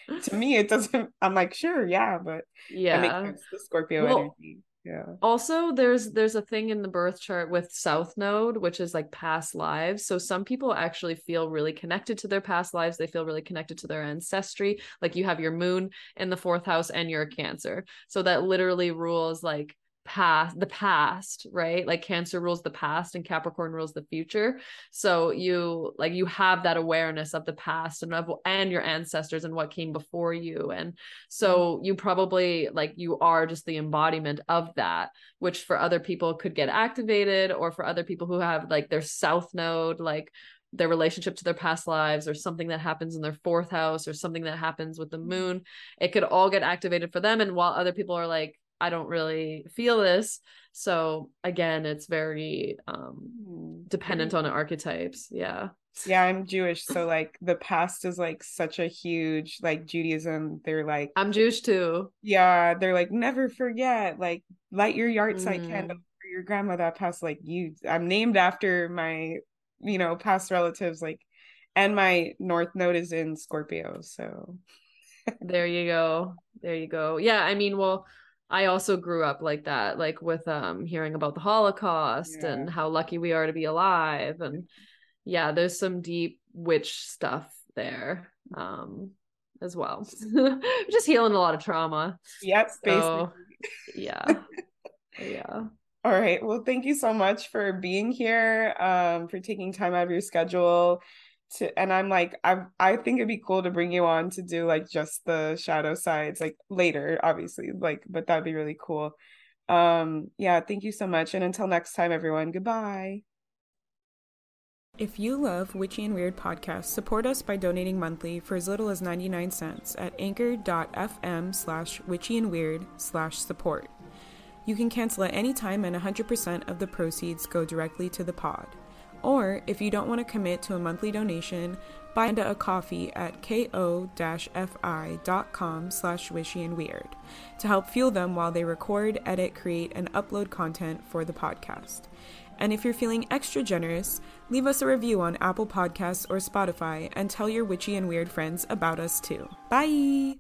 [SPEAKER 2] so to me it doesn't i'm like sure yeah but
[SPEAKER 3] yeah.
[SPEAKER 2] the scorpio well, energy yeah.
[SPEAKER 3] Also there's there's a thing in the birth chart with south node which is like past lives. So some people actually feel really connected to their past lives. They feel really connected to their ancestry. Like you have your moon in the fourth house and you're cancer. So that literally rules like past the past right? Like cancer rules the past and capricorn rules the future. So you like you have that awareness of the past and of and your ancestors and what came before you. And mm-hmm. so you probably like you are just the embodiment of that which for other people could get activated or for other people who have like their south node like their relationship to their past lives or something that happens in their fourth house or something that happens with the mm-hmm. moon it could all get activated for them. And while other people are like I don't really feel this. So again, it's very um
[SPEAKER 2] Hmm.
[SPEAKER 3] dependent on archetypes. Yeah.
[SPEAKER 2] Yeah, I'm Jewish, so like the past is like such a huge like Judaism. They're like,
[SPEAKER 3] I'm Jewish too.
[SPEAKER 2] yeah, they're like never forget, like light your yahrzeit
[SPEAKER 3] Mm.
[SPEAKER 2] candle for your grandma that passed. Like you, I'm named after my, you know, past relatives. Like, and my North Node is in Scorpio, so
[SPEAKER 3] There you go. There you go. Yeah, I mean, well, I also grew up like that, like with um hearing about the Holocaust
[SPEAKER 2] Yeah.
[SPEAKER 3] and how lucky we are to be alive and yeah, there's some deep witch stuff there um as well. [laughs] Just healing a lot of trauma.
[SPEAKER 2] yep, basically.
[SPEAKER 3] So yeah. [laughs] yeah.
[SPEAKER 2] All right. Well, thank you so much for being here, um, for taking time out of your schedule to and I'm like I I think it'd be cool to bring you on to do like just the shadow sides like later, obviously. Like, but that'd be really cool. Um, yeah, thank you so much. And until next time, everyone, goodbye. If you love Witchy and Weird podcasts, support us by donating monthly for as little as 99 cents at anchor.fm slash witchy and weird slash support. You can cancel at any time and 100% of the proceeds go directly to the pod. Or if you don't want to commit to a monthly donation, buy a coffee at ko-fi.com slash witchy and weird to help fuel them while they record, edit, create, and upload content for the podcast. And if you're feeling extra generous, leave us a review on Apple Podcasts or Spotify and tell your witchy and weird friends about us too. Bye!